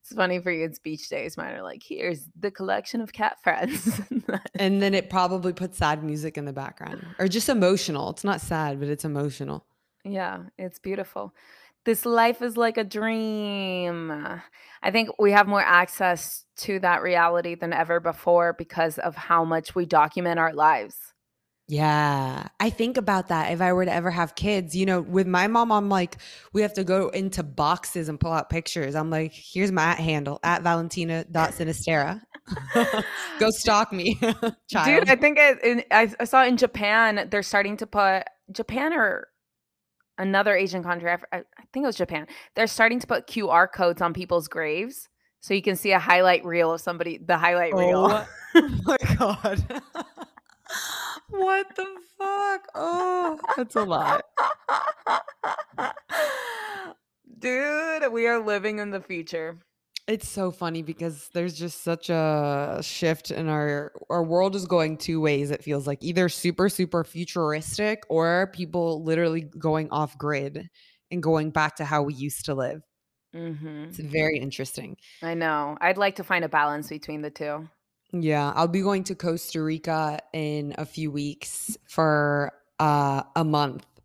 It's funny for you. It's beach days. Mine are like, here's the collection of cat friends. And then it probably puts sad music in the background. Or just emotional. It's not sad, but it's emotional. yeah, it's beautiful. This life is like a dream. I think we have more access to that reality than ever before because of how much we document our lives. Yeah. I think about that if I were to ever have kids. You know, with my mom, I'm like, we have to go into boxes and pull out pictures. I'm like, here's my at handle at valentina.sinistera. go stalk me, child. Dude, I think it, in, I, I saw in Japan they're starting to put Japan or another Asian country. I, I think it was Japan. They're starting to put QR codes on people's graves so you can see a highlight reel of somebody. The highlight reel. Oh, oh my god. What the fuck? Oh, that's a lot. Dude, we are living in the future. It's so funny because there's just such a shift in our our world is going two ways it feels like either super super futuristic or people literally going off grid and going back to how we used to live. hmm It's very interesting. I know. I'd like to find a balance between the two. Yeah, I'll be going to Costa Rica in a few weeks for uh a month.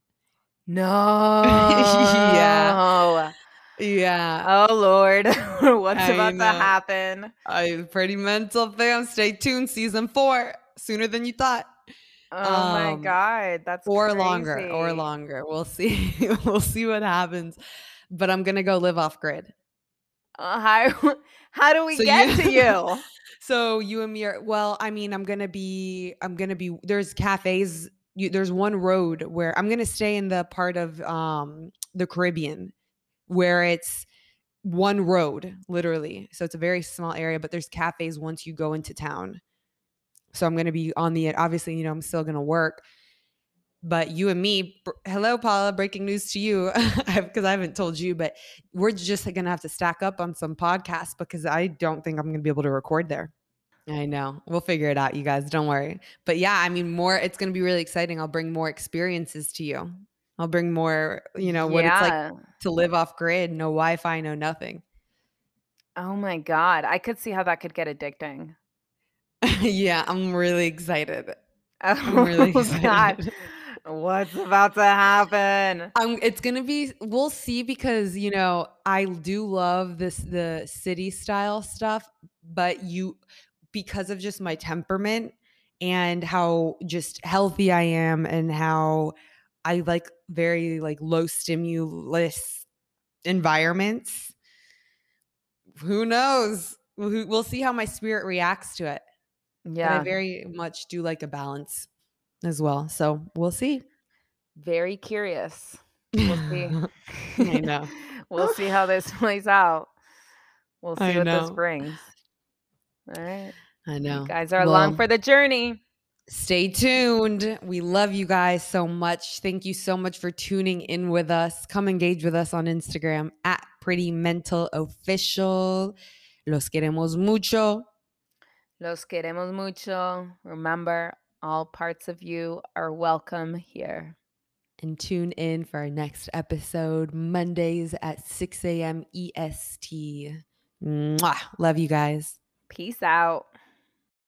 No. Yeah. Yeah. Oh Lord. What's I about to happen? I pretty mental fam. Stay tuned. Season four sooner than you thought, Oh my Um, god. That's or longer, or longer. We'll see. we'll see what happens. But I'm gonna go live off grid. Uh, how how do we So get you- to you? So you and me are well. I mean, I'm gonna be. I'm gonna be. There's cafes. You, there's one road where I'm gonna stay in the part of um the Caribbean where it's one road literally. So it's a very small area, but there's cafes once you go into town. So I'm gonna be on the. Obviously, you know, I'm still gonna work. But you and me, hello, Paula. Breaking news to you, because I haven't told you, but we're just gonna have to stack up on some podcasts because I don't think I'm gonna be able to record there. I know. We'll figure it out, you guys. Don't worry. But yeah, I mean, more. It's gonna be really exciting. I'll bring more experiences to you. I'll bring more. You know what it's like to live off grid, no Wi-Fi, no nothing. Oh my god. I could see how that could get addicting. yeah, I'm really excited. Oh I'm really god. What's about to happen? Um, it's gonna be. We'll see because you know I do love this the city style stuff, but you because of just my temperament and how just healthy I am and how I like very like low stimulus environments. Who knows? We'll, see how my spirit reacts to it. But I very much do like a balance as well. So we'll see. Very curious. We'll see. I know. we'll see how this plays out. We'll see I what this brings. All right. I know. You guys are along for the journey. Stay tuned. We love you guys so much. Thank you so much for tuning in with us. Come engage with us on Instagram at Pretty Mental Official. Los queremos mucho. Los queremos mucho. Remember, all parts of you are welcome here. And tune in for our next episode, Mondays at 6 a.m. EST. Mwah. Love you guys. Peace out.